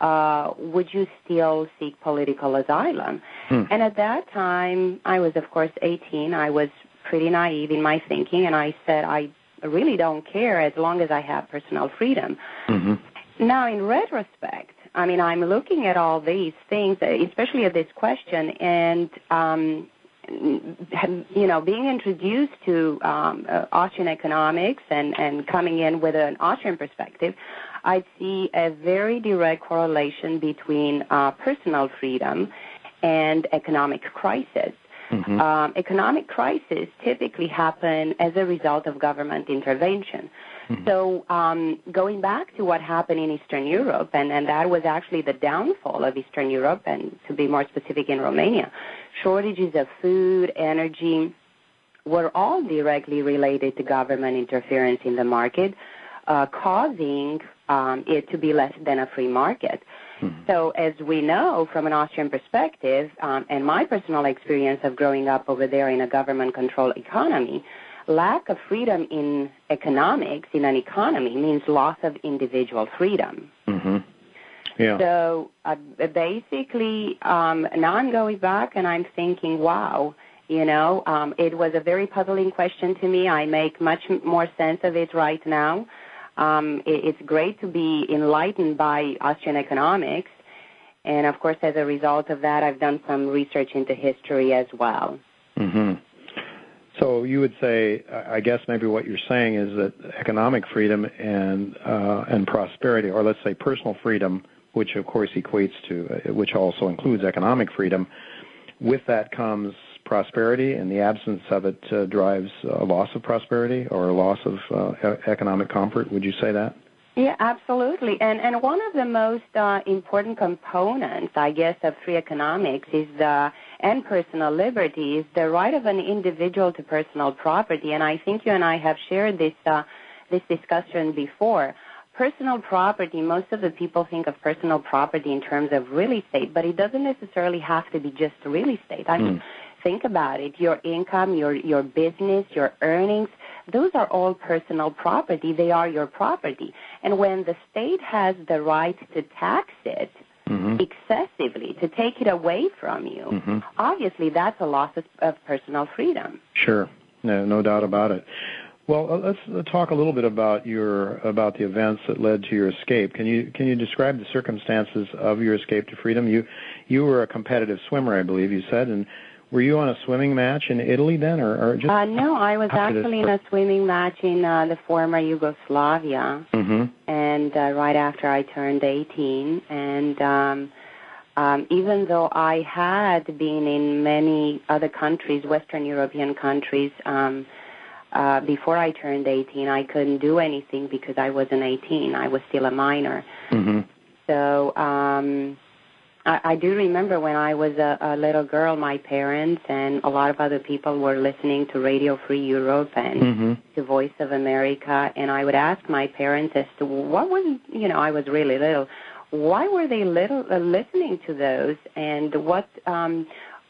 uh, would you still seek political asylum? Hmm. And at that time, I was of course 18. I was pretty naive in my thinking, and I said I really don't care as long as I have personal freedom. Mm-hmm. Now, in retrospect, I mean, I'm looking at all these things, especially at this question, and um, you know, being introduced to um, uh, Austrian economics and, and coming in with an Austrian perspective, I see a very direct correlation between uh, personal freedom and economic crisis. Mm-hmm. Um, economic crises typically happen as a result of government intervention. Mm-hmm. So um, going back to what happened in Eastern Europe, and, and that was actually the downfall of Eastern Europe, and to be more specific in Romania, shortages of food, energy, were all directly related to government interference in the market, uh, causing um, it to be less than a free market. Mm-hmm. So, as we know from an Austrian perspective, um, and my personal experience of growing up over there in a government controlled economy, lack of freedom in economics, in an economy, means loss of individual freedom. Mm-hmm. Yeah. So uh, basically, um, now I'm going back and I'm thinking, wow, you know, um, it was a very puzzling question to me. I make much more sense of it right now. Um, it, it's great to be enlightened by Austrian economics. And of course, as a result of that, I've done some research into history as well. Mm-hmm. So you would say, I guess maybe what you're saying is that economic freedom and uh, and prosperity, or let's say personal freedom, which of course equates to, uh, which also includes economic freedom, with that comes prosperity, and the absence of it uh, drives a loss of prosperity or a loss of uh, economic comfort. Would you say that? Yeah, absolutely. And and one of the most uh, important components, I guess, of free economics is the and personal liberty is the right of an individual to personal property. And I think you and I have shared this uh, this discussion before. Personal property, most of the people think of personal property in terms of real estate, but it doesn't necessarily have to be just real estate. I mean, mm. Think about it. Your income, your your business, your earnings, those are all personal property. They are your property. And when the state has the right to tax it mm-hmm. excessively, to take it away from you, mm-hmm. obviously that's a loss of, of personal freedom. Sure. No, no doubt about it. Well, uh, let's uh, talk a little bit about your about the events that led to your escape. Can you can you describe the circumstances of your escape to freedom? You you were a competitive swimmer, I believe you said, and were you on a swimming match in Italy then, or, or just? Uh, no, I was actually in a swimming match in uh, the former Yugoslavia, mm-hmm. and uh, right after I turned 18, and um, um, even though I had been in many other countries, Western European countries, um, uh, before I turned 18, I couldn't do anything because I wasn't 18. I was still a minor. Mm-hmm. So um, I, I do remember when I was a, a little girl, my parents and a lot of other people were listening to Radio Free Europe and mm-hmm. to Voice of America, and I would ask my parents as to what was, you know, I was really little. Why were they little uh, listening to those, and what um,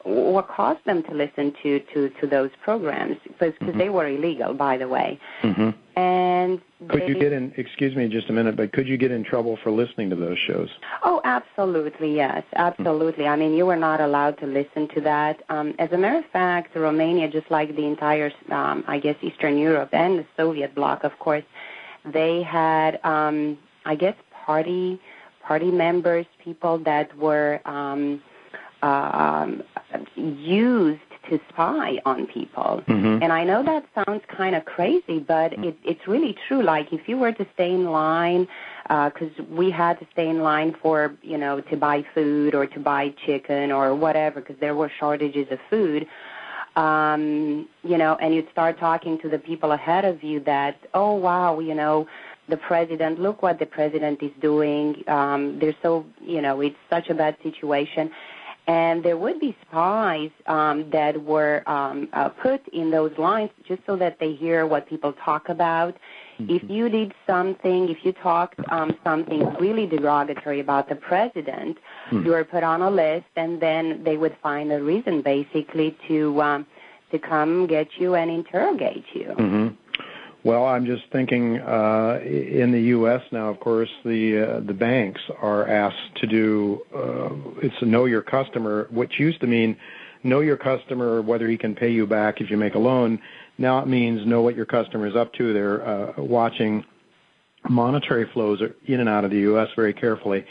what caused them to listen to to to those programs? Because mm-hmm. they were illegal, by the way. Mm-hmm. And could they, you get in? Excuse me, just a minute, but could you get in trouble for listening to those shows? Oh, absolutely, yes, absolutely. I mean, you were not allowed to listen to that. Um, as a matter of fact, Romania, just like the entire, um, I guess, Eastern Europe and the Soviet bloc, of course, they had, um, I guess, party party members, people that were um, um, used to spy on people. Mm-hmm. And I know that sounds kind of crazy, but it, it's really true. Like if you were to stay in line, because uh, we had to stay in line for, you know, to buy food or to buy chicken or whatever, because there were shortages of food. Um, you know, and you'd start talking to the people ahead of you that, oh wow, you know, the president, look what the president is doing. Um, they're so, you know, it's such a bad situation and there would be spies um, that were um, uh, put in those lines just so that they hear what people talk about. Mm-hmm. If you did something, if you talked um, something really derogatory about the president, mm-hmm. you were put on a list, and then they would find a reason, basically, to um, to come get you and interrogate you. Mm-hmm. Well, I'm just thinking uh, in the U.S. now. Of course, the uh, the banks are asked to do uh, it's a know your customer, which used to mean know your customer whether he can pay you back if you make a loan. Now it means know what your customer is up to. They're uh, watching monetary flows in and out of the U.S. very carefully.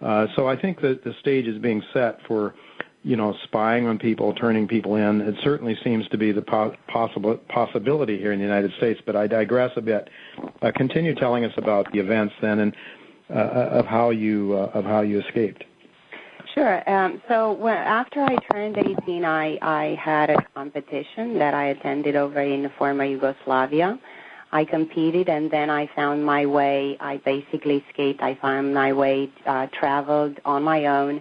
Uh, so I think that the stage is being set for you know, spying on people, turning people in. It certainly seems to be the po- possible possibility here in the United States. But I digress a bit. Uh, continue telling us about the events then, and uh, of how you uh, of how you escaped. Sure. Um, so when, after I turned 18, I, I had a competition that I attended over in former Yugoslavia. I competed and then I found my way. I basically escaped. I found my way, uh, traveled on my own uh,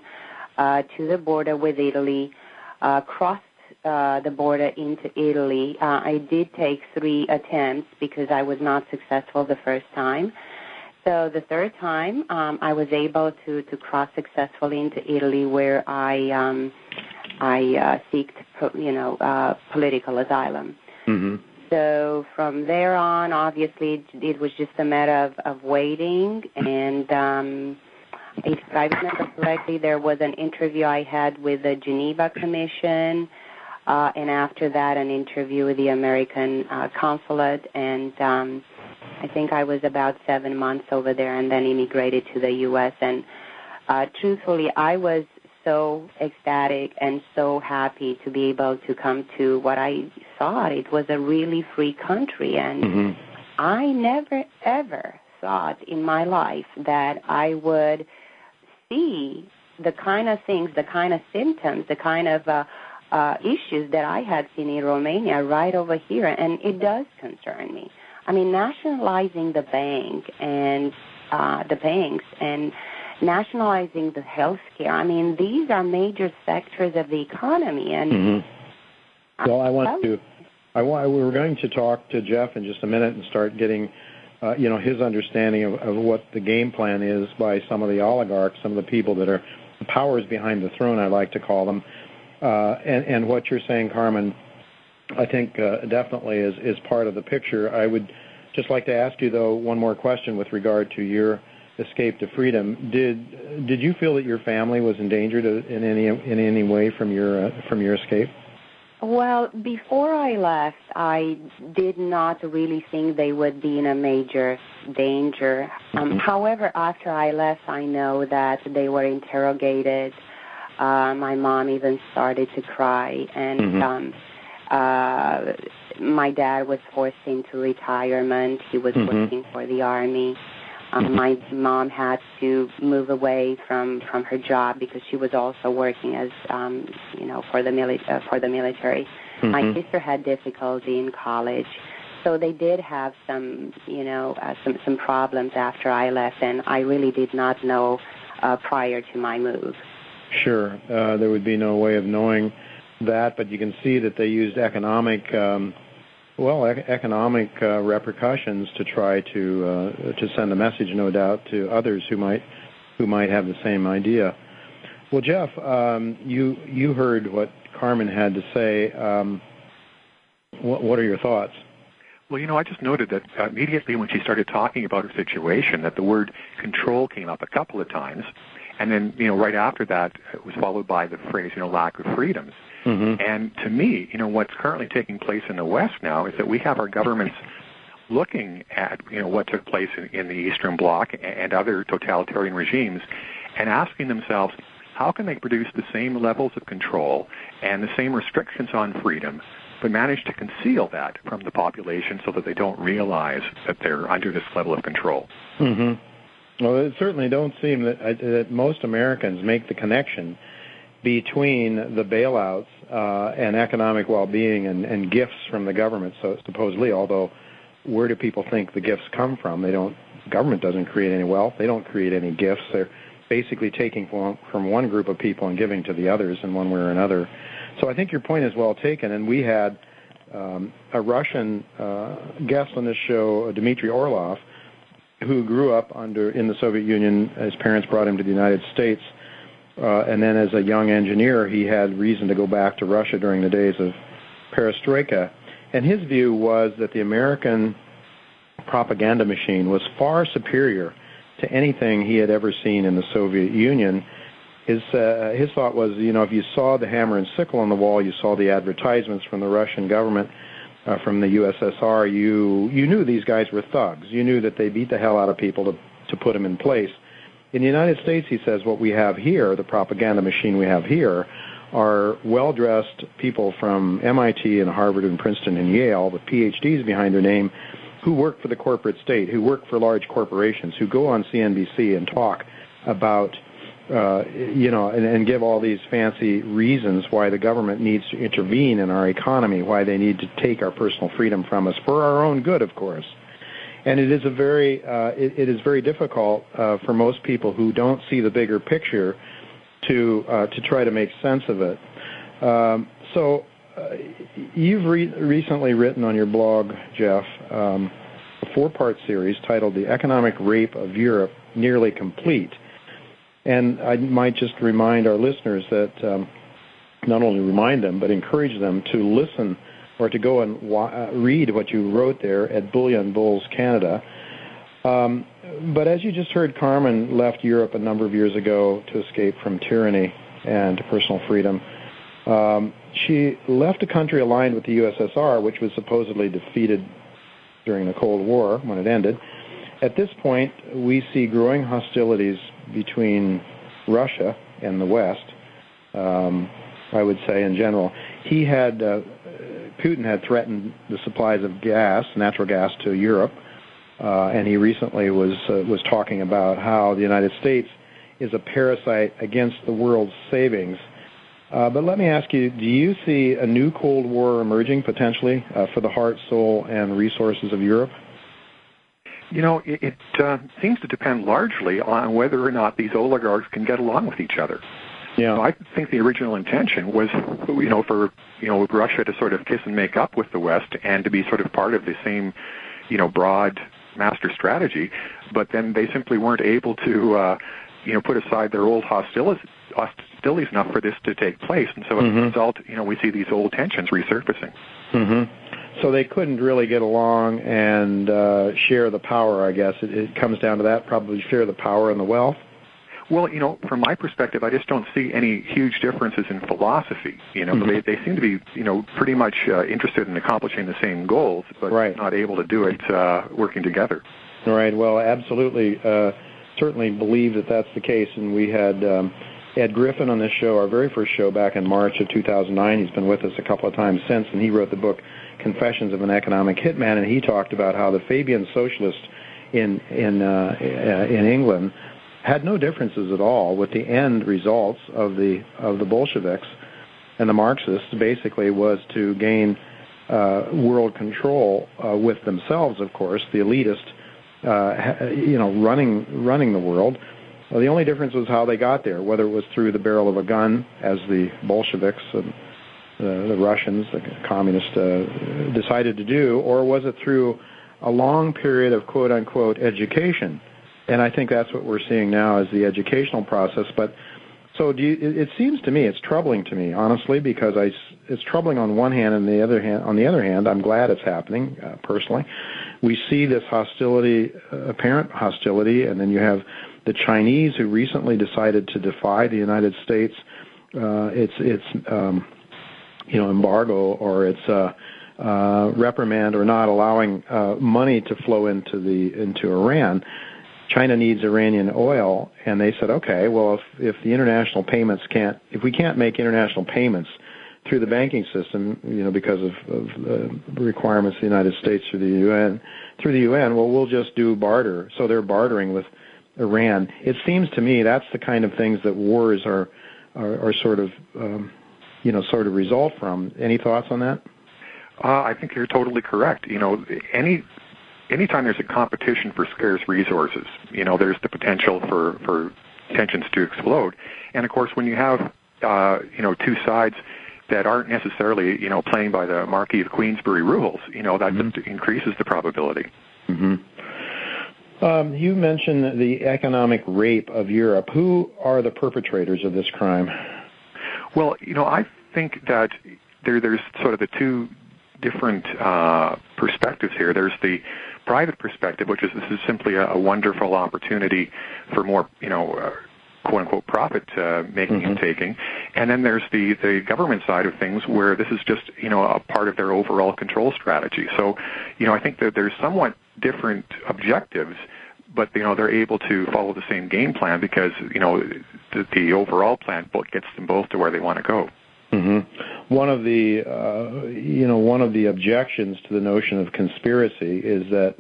to the border with Italy, uh, crossed uh, the border into Italy. Uh, I did take three attempts because I was not successful the first time. So the third time, um, I was able to, to cross successfully into Italy, where I um, I uh, seeked, you know, uh, political asylum. Mm-hmm. So from there on, obviously, it was just a matter of, of waiting and um, if I remember correctly, there was an interview I had with the Geneva Commission, uh, and after that, an interview with the American uh, consulate, and um, I think I was about seven months over there, and then immigrated to the U.S. And uh, truthfully, I was so ecstatic and so happy to be able to come to what I thought it was a really free country, and mm-hmm. I never ever thought in my life that I would see the kind of things, the kind of symptoms, the kind of uh, uh, issues that I had seen in Romania right over here, and it does concern me. I mean, nationalizing the bank and uh, the banks and nationalizing the health care. I mean, these are major sectors of the economy, and mm-hmm. well, I want to. I want. We're going to talk to Jeff in just a minute and start getting uh, you know, his understanding of, of what the game plan is by some of the oligarchs, some of the people that are the powers behind the throne, I like to call them. Uh, and, and what you're saying, Carmen, I think uh, definitely is, is part of the picture. I would just like to ask you, though, one more question with regard to your escape to freedom. Did did you feel that your family was endangered in any in any way from your uh, from your escape? Well, before I left, I did not really think they would be in a major danger. Um, Mm-hmm. However, after I left, I know that they were interrogated. Uh, my mom even started to cry, and Mhm. um, uh, my dad was forced into retirement. He was Mhm. working for the army. Um, Mhm. My mom had to move away from from her job because she was also working as um, you know for the mili- uh, for the military. My Mhm. sister had difficulty in college, so they did have some you know uh, some some problems after I left, and I really did not know uh, prior to my move. Sure, uh, there would be no way of knowing that, but you can see that they used economic, um, well, ec- economic uh, repercussions to try to uh, to send a message, no doubt, to others who might who might have the same idea. Well, Jeff, um, you you heard what Carmen had to say. Um, what, what are your thoughts? Well, you know, I just noted that uh, immediately when she started talking about her situation, that the word control came up a couple of times, and then you know right after that it was followed by the phrase you know lack of freedoms. Mm-hmm. And to me, you know, what's currently taking place in the West now is that we have our governments looking at you know what took place in, in the Eastern Bloc and other totalitarian regimes, and asking themselves how can they produce the same levels of control and the same restrictions on freedom, but manage to conceal that from the population so that they don't realize that they're under this level of control. Mm-hmm. Well, it certainly don't seem that, uh, that most Americans make the connection between the bailouts uh, and economic well-being and, and gifts from the government. So supposedly, although where do people think the gifts come from? They don't. Government doesn't create any wealth. They don't create any gifts. They're basically taking from, from one group of people and giving to the others in one way or another. So I think your point is well taken. And we had um, a Russian uh, guest on this show, Dmitry Orlov, who grew up under in the Soviet Union. His parents brought him to the United States, uh, and then as a young engineer, he had reason to go back to Russia during the days of perestroika. And his view was that the American propaganda machine was far superior to anything he had ever seen in the Soviet Union. His uh, his thought was, you know, if you saw the hammer and sickle on the wall, you saw the advertisements from the Russian government, uh, from the USSR. You you knew these guys were thugs. You knew that they beat the hell out of people to to put them in place. In the United States, he says what we have here, the propaganda machine we have here, are well-dressed people from MIT and Harvard and Princeton and Yale with PhDs behind their name who work for the corporate state, who work for large corporations, who go on CNBC and talk about, uh, you know, and, and give all these fancy reasons why the government needs to intervene in our economy, why they need to take our personal freedom from us for our own good, of course. And it is a very, uh, it, it is very difficult uh, for most people who don't see the bigger picture to uh, to try to make sense of it. Um, so uh, you've re- recently written on your blog, Jeff, um, a four-part series titled "The Economic Rape of Europe: Nearly Complete." And I might just remind our listeners that um, not only remind them, but encourage them to listen or to go and wa- uh, read what you wrote there at Bullion Bulls Canada. Um, but as you just heard, Carmen left Europe a number of years ago to escape from tyranny and personal freedom. Um, she left a country aligned with the USSR, which was supposedly defeated during the Cold War when it ended. At this point, we see growing hostilities between Russia and the West. Um, I would say in general, he had uh, Putin had threatened the supplies of gas, natural gas, to Europe, uh, and he recently was uh, was talking about how the United States is a parasite against the world's savings. Uh, but let me ask you: Do you see a new Cold War emerging potentially uh, for the heart, soul, and resources of Europe? You know, it, it uh, seems to depend largely on whether or not these oligarchs can get along with each other. Yeah. So I think the original intention was, you know, for you know Russia to sort of kiss and make up with the West and to be sort of part of the same, you know, broad master strategy. But then they simply weren't able to, uh, you know, put aside their old hostilities, hostilities enough for this to take place. And so as Mhm. a result, you know, we see these old tensions resurfacing. hmm So they couldn't really get along and uh, share the power. I guess it, it comes down to that. Probably share the power and the wealth. Well, you know, from my perspective, I just don't see any huge differences in philosophy. You know, mm-hmm. they they seem to be, you know, pretty much uh, interested in accomplishing the same goals, but right. not able to do it uh, working together. Right. Well, absolutely. Uh, certainly believe that that's the case, and we had. Um, Ed Griffin on this show, our very first show back in March of 2009. He's been with us a couple of times since, and he wrote the book Confessions of an Economic Hitman, and he talked about how the Fabian socialists in in uh, in England had no differences at all with the end results of the of the Bolsheviks and the Marxists. Basically, was to gain uh, world control uh, with themselves, of course, the elitist, uh, you know, running running the world well, the only difference was how they got there, whether it was through the barrel of a gun, as the Bolsheviks and the, the Russians, the communists, uh, decided to do, or was it through a long period of quote unquote education? And I think that's what we're seeing now is the educational process. But so do you, it seems to me it's troubling to me, honestly, because I, it's troubling on one hand, and the other hand, on the other hand, I'm glad it's happening uh, personally. We see this hostility, uh, apparent hostility, and then you have the Chinese, who recently decided to defy the United States, uh, its its um, you know embargo or its uh, uh, reprimand or not allowing uh, money to flow into the into Iran. China needs Iranian oil, and they said, okay, well, if if the international payments can't, if we can't make international payments through the banking system, you know, because of, of the requirements of the United States through the UN, through the UN, well, we'll just do barter. So they're bartering with Iran. It seems to me that's the kind of things that wars are are, are sort of um, you know sort of result from. Any thoughts on that? Uh, I think you're totally correct. You know, any anytime there's a competition for scarce resources, you know, there's the potential for for tensions to explode. And of course, when you have uh, you know two sides that aren't necessarily you know playing by the Marquis of Queensberry rules, you know that mm-hmm. just increases the probability. Mm-hmm. Um, you mentioned the economic rape of Europe. Who are the perpetrators of this crime? Well, you know, I think that there, there's sort of the two different uh, perspectives here. There's the private perspective, which is this is simply a, a wonderful opportunity for more, you know, uh, quote unquote profit uh, making mm-hmm. and taking. And then there's the, the government side of things where this is just, you know, a part of their overall control strategy. So, you know, I think that there's somewhat different objectives but you know they're able to follow the same game plan because you know the, the overall plan gets them both to where they want to go. Mm-hmm. One of the uh, you know one of the objections to the notion of conspiracy is that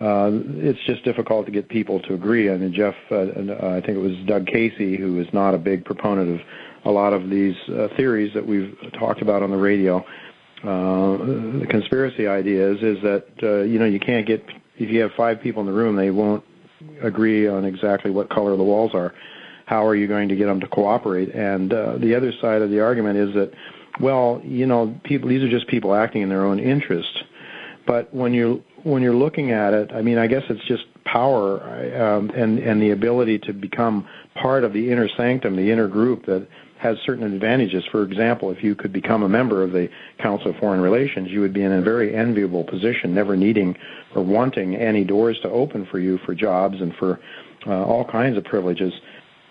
uh, it's just difficult to get people to agree. I mean, Jeff, uh, uh, I think it was Doug Casey, who is not a big proponent of a lot of these uh, theories that we've talked about on the radio. Uh, the conspiracy ideas is that uh, you know you can't get if you have five people in the room, they won't agree on exactly what color the walls are. How are you going to get them to cooperate? And uh, the other side of the argument is that, well, you know, people these are just people acting in their own interest. But when you're when you're looking at it, I mean, I guess it's just power um, and and the ability to become part of the inner sanctum, the inner group that has certain advantages. For example, if you could become a member of the Council of Foreign Relations, you would be in a very enviable position, never needing or wanting any doors to open for you for jobs and for uh, all kinds of privileges.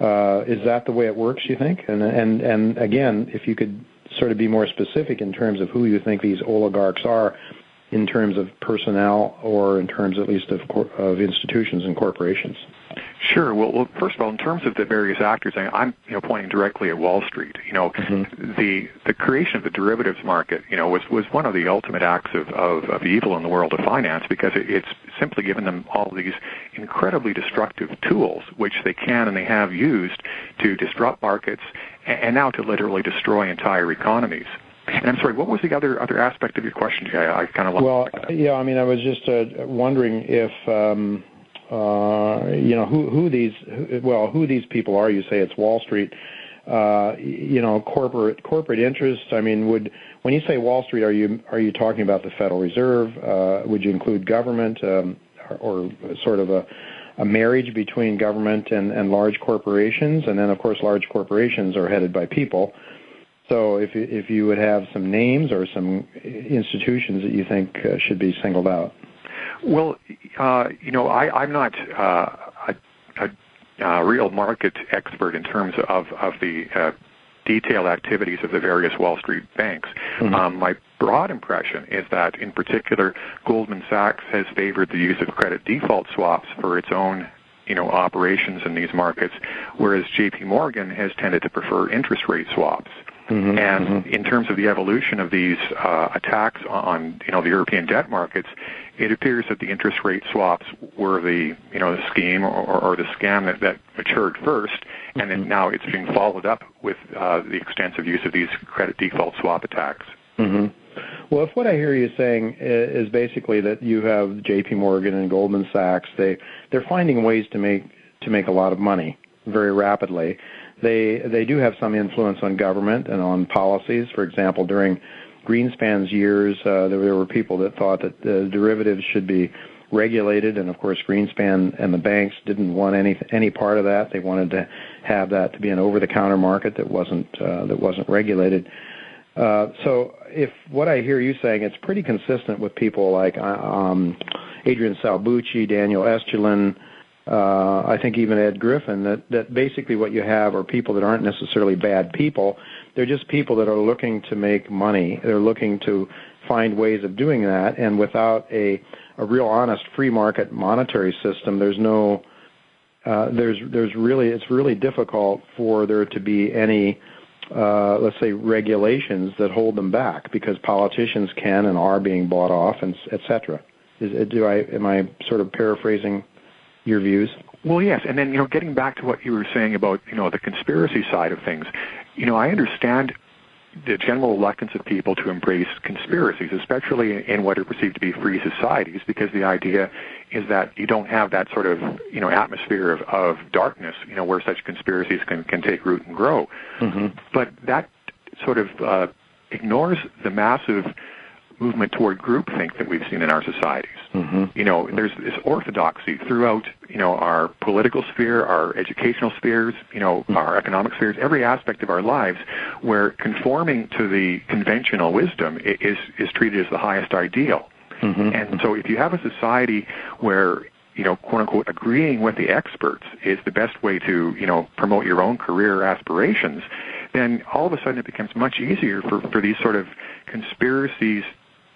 Uh, is that the way it works? You think? And and and again, if you could sort of be more specific in terms of who you think these oligarchs are, in terms of personnel or in terms at least of, of institutions and corporations? Sure. Well, well, first of all, in terms of the various actors, I, I'm you know pointing directly at Wall Street. You know, mm-hmm. the the creation of the derivatives market, you know, was was one of the ultimate acts of of, of evil in the world of finance because it, it's simply given them all these incredibly destructive tools, which they can and they have used to disrupt markets and, and now to literally destroy entire economies. And I'm sorry, what was the other other aspect of your question? I, I kind of well, yeah. I mean, I was just uh, wondering if um, uh, you know who who these who, well who these people are. You say it's Wall Street. Uh, you know, corporate corporate interests. I mean, would when you say Wall Street, are you are you talking about the Federal Reserve? Uh, would you include government um, or, or sort of a a marriage between government and, and large corporations, and then of course large corporations are headed by people. So if you, if you would have some names or some institutions that you think uh, should be singled out. Well, uh, you know, I, I'm not uh, a, a uh, real market expert in terms of of the uh, detailed activities of the various Wall Street banks. Mm-hmm. Um, my broad impression is that, in particular, Goldman Sachs has favored the use of credit default swaps for its own you know operations in these markets, whereas J.P. Morgan has tended to prefer interest rate swaps. Mm-hmm, and mm-hmm. in terms of the evolution of these uh, attacks on you know the European debt markets, it appears that the interest rate swaps were the you know the scheme or, or the scam that, that matured first, and then mm-hmm. now it's being followed up with uh, the extensive use of these credit default swap attacks. Mm-hmm. Well, if what I hear you saying is basically that you have J.P. Morgan and Goldman Sachs, they they're finding ways to make to make a lot of money very rapidly. They they do have some influence on government and on policies. For example, during Greenspan's years, uh, there, there were people that thought that the derivatives should be regulated, and of course, Greenspan and the banks didn't want any any part of that. They wanted to have that to be an over-the-counter market that wasn't uh, that wasn't regulated. Uh, so, if what I hear you saying, it's pretty consistent with people like uh, um, Adrian Salbuchi, Daniel Estulin, uh, I think even Ed Griffin, that, that basically what you have are people that aren't necessarily bad people. They're just people that are looking to make money. They're looking to find ways of doing that, and without a, a real honest free market monetary system, there's no uh, there's there's really it's really difficult for there to be any uh, let's say regulations that hold them back because politicians can and are being bought off and et cetera. Is, do I am I sort of paraphrasing your views? Well, yes, and then you know, getting back to what you were saying about you know the conspiracy side of things, you know, I understand the general reluctance of people to embrace conspiracies, especially in what are perceived to be free societies, because the idea is that you don't have that sort of you know atmosphere of, of darkness, you know, where such conspiracies can can take root and grow. Mm-hmm. But that sort of uh, ignores the massive movement toward groupthink that we've seen in our societies. Mm-hmm. You know, there's this orthodoxy throughout, you know, our political sphere, our educational spheres, you know, mm-hmm. our economic spheres, every aspect of our lives, where conforming to the conventional wisdom is is treated as the highest ideal. Mm-hmm. And so, if you have a society where you know, quote unquote, agreeing with the experts is the best way to, you know, promote your own career aspirations, then all of a sudden it becomes much easier for, for these sort of conspiracies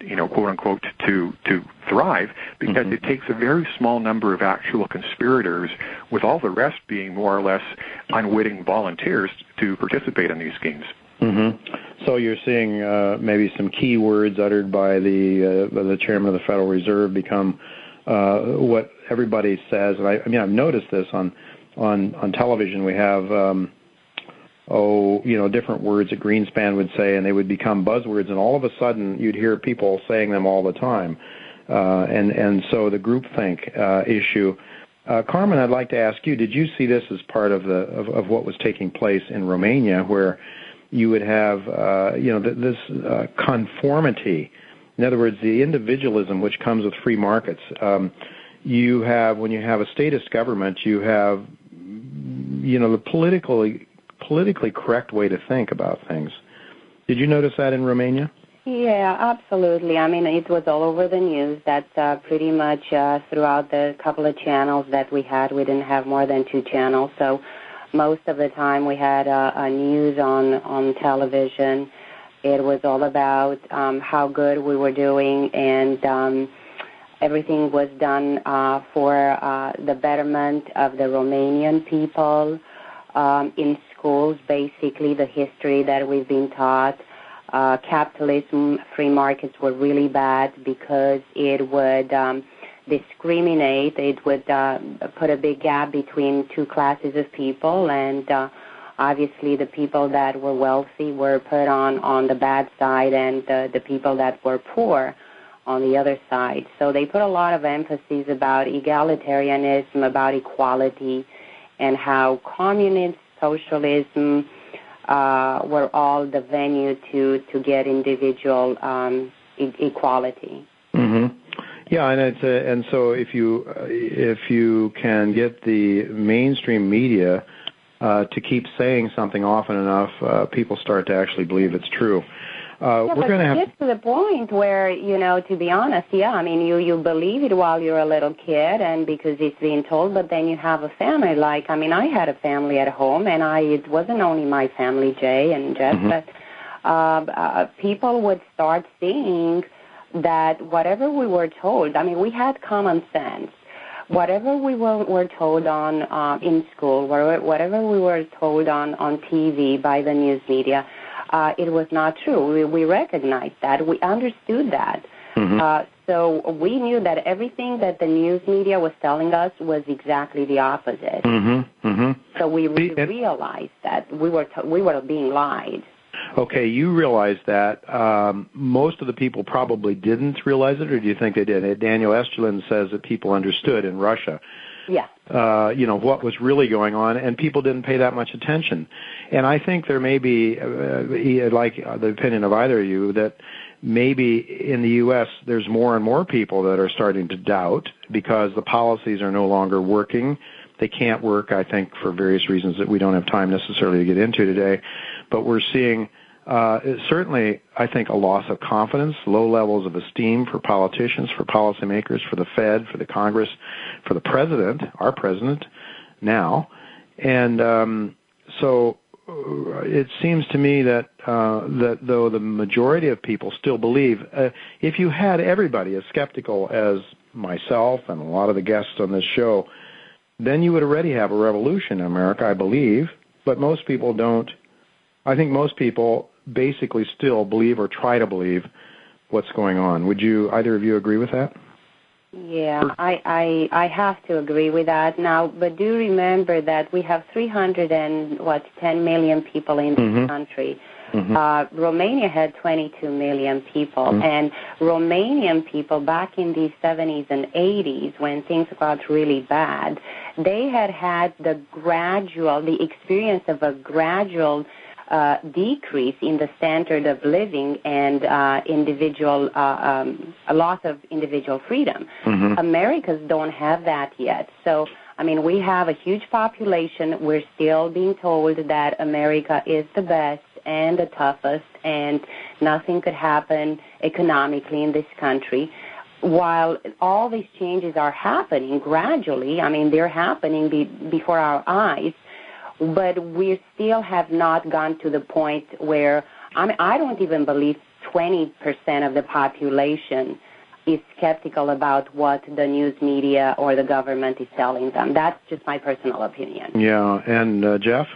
you know, quote unquote, to to thrive because mm-hmm. it takes a very small number of actual conspirators, with all the rest being more or less unwitting volunteers to participate in these schemes. Mm-hmm. So you're seeing uh, maybe some key words uttered by the uh, the chairman of the Federal Reserve become uh, what everybody says, and I, I mean I've noticed this on on on television. We have um, oh, you know, different words that Greenspan would say, and they would become buzzwords, and all of a sudden you'd hear people saying them all the time. Uh, and and so the groupthink uh, issue. Uh, Carmen, I'd like to ask you: Did you see this as part of the of, of what was taking place in Romania, where you would have uh, you know th- this uh, conformity? In other words, the individualism which comes with free markets. Um, you have when you have a statist government, you have you know the politically politically correct way to think about things. Did you notice that in Romania? Yeah, absolutely. I mean, it was all over the news. That uh, pretty much uh, throughout the couple of channels that we had, we didn't have more than two channels. So most of the time we had uh, news on on television. It was all about um, how good we were doing, and um, everything was done uh, for uh, the betterment of the Romanian people. Um, in schools, basically the history that we've been taught. Uh, capitalism, free markets were really bad because it would um, discriminate. It would uh, put a big gap between two classes of people, and uh, obviously the people that were wealthy were put on on the bad side, and uh, the people that were poor on the other side. So they put a lot of emphasis about egalitarianism, about equality, and how communists socialism uh, were all the venue to to get individual um, e- equality. Mm-hmm. Yeah, and it's a, and so if you if you can get the mainstream media uh, to keep saying something often enough, uh, people start to actually believe it's true. Uh, yeah, we're but going to it have gets to the point where, you know, to be honest, yeah, I mean, you you believe it while you're a little kid, and because it's being told, but then you have a family. Like, I mean, I had a family at home, and I it wasn't only my family, Jay and Jeff, Mhm. but uh, uh, people would start seeing that whatever we were told. I mean, we had common sense. Whatever we were, were told on uh, in school, whatever, whatever we were told on on TV by the news media, uh, it was not true. We, we recognized that. We understood that. Mm-hmm. Uh, so we knew that everything that the news media was telling us was exactly the opposite. Mm-hmm. Mm-hmm. So we re- realized that we were t- we were being lied. Okay, you realize that. Um, most of the people probably didn't realize it, or do you think they did? Daniel Estulin says that people understood in Russia, Yeah. uh, you know, what was really going on, and people didn't pay that much attention. And I think there may be, uh, like uh, the opinion of either of you, that maybe in the U.S. there's more and more people that are starting to doubt because the policies are no longer working. They can't work, I think, for various reasons that we don't have time necessarily to get into today. But we're seeing uh, certainly, I think, a loss of confidence, low levels of esteem for politicians, for policymakers, for the Fed, for the Congress, for the president, our president now. And um, so uh, it seems to me that uh, that though the majority of people still believe, uh, if you had everybody as skeptical as myself and a lot of the guests on this show, then you would already have a revolution in America, I believe. But most people don't. I think most people basically still believe or try to believe what's going on. Would you either of you agree with that? Yeah, I, I I have to agree with that now. But do remember that we have 300 and what 10 million people in this Mhm. country. Mhm. Uh, Romania had 22 million people, Mhm. and Romanian people back in the 70s and 80s, when things got really bad, they had had the gradual, the experience of a gradual uh, decrease in the standard of living and uh, individual, uh, um, a loss of individual freedom. Mhm. Americans don't have that yet. So, I mean, we have a huge population. We're still being told that America is the best and the toughest, and nothing could happen economically in this country. While all these changes are happening gradually, I mean, they're happening be- before our eyes, but we still have not gone to the point where I mean, I don't even believe 20% of the population is skeptical about what the news media or the government is telling them. That's just my personal opinion. Yeah, and uh, Jeff.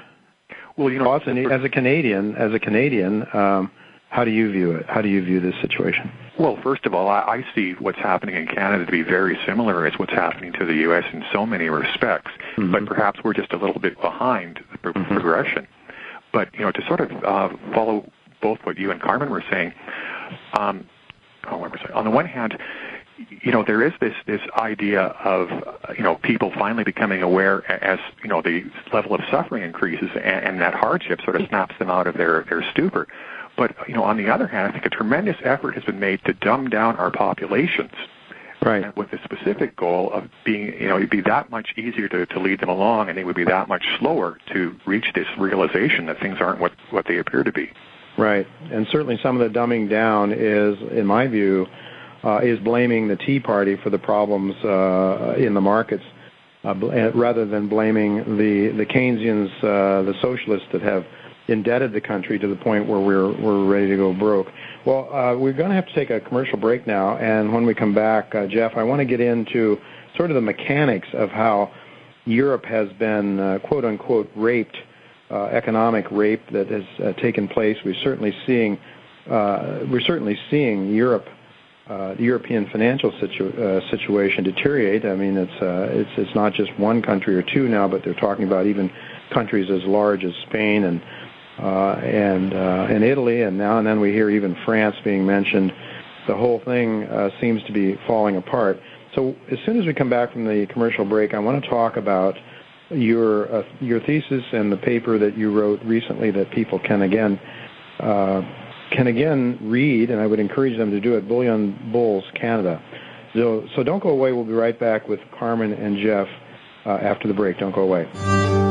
Well, you know, as, an, as a Canadian, as a Canadian, um, how do you view it? How do you view this situation? Well, first of all, I, I see what's happening in Canada to be very similar as what's happening to the U.S. in so many respects, but perhaps we're just a little bit behind the pro- progression. But you know, to sort of uh, follow both what you and Carmen were saying, um, oh, what was I? on the one hand, you know, there is this this idea of you know people finally becoming aware as you know the level of suffering increases and, and that hardship sort of snaps them out of their their stupor. But you know, on the other hand, I think a tremendous effort has been made to dumb down our populations. Right. With the specific goal of being, you know, it'd be that much easier to, to lead them along, and they would be that much slower to reach this realization that things aren't what what they appear to be. Right, and certainly some of the dumbing down is, in my view, uh, is blaming the Tea Party for the problems uh, in the markets, uh, bl- uh, rather than blaming the the Keynesians, uh, the socialists that have indebted the country to the point where we're we're ready to go broke. Well, uh, we're going to have to take a commercial break now, and when we come back, uh, Jeff, I want to get into sort of the mechanics of how Europe has been uh, quote unquote raped, uh, economic rape that has uh, taken place. We're certainly seeing uh, we're certainly seeing Europe. The European financial situ- situation deteriorate. I mean, it's it's it's not just one country or two now, but they're talking about even countries as large as Spain and and uh, and Italy, and now and then we hear even France being mentioned. The whole thing uh, seems to be falling apart. So as soon as we come back from the commercial break, I want to talk about your uh, your thesis and the paper that you wrote recently that people can again uh, can again read, and I would encourage them to do it. Bullion Bulls Canada. So so don't go away. We'll be right back with Carmen and Jeff uh, after the break. Don't go away.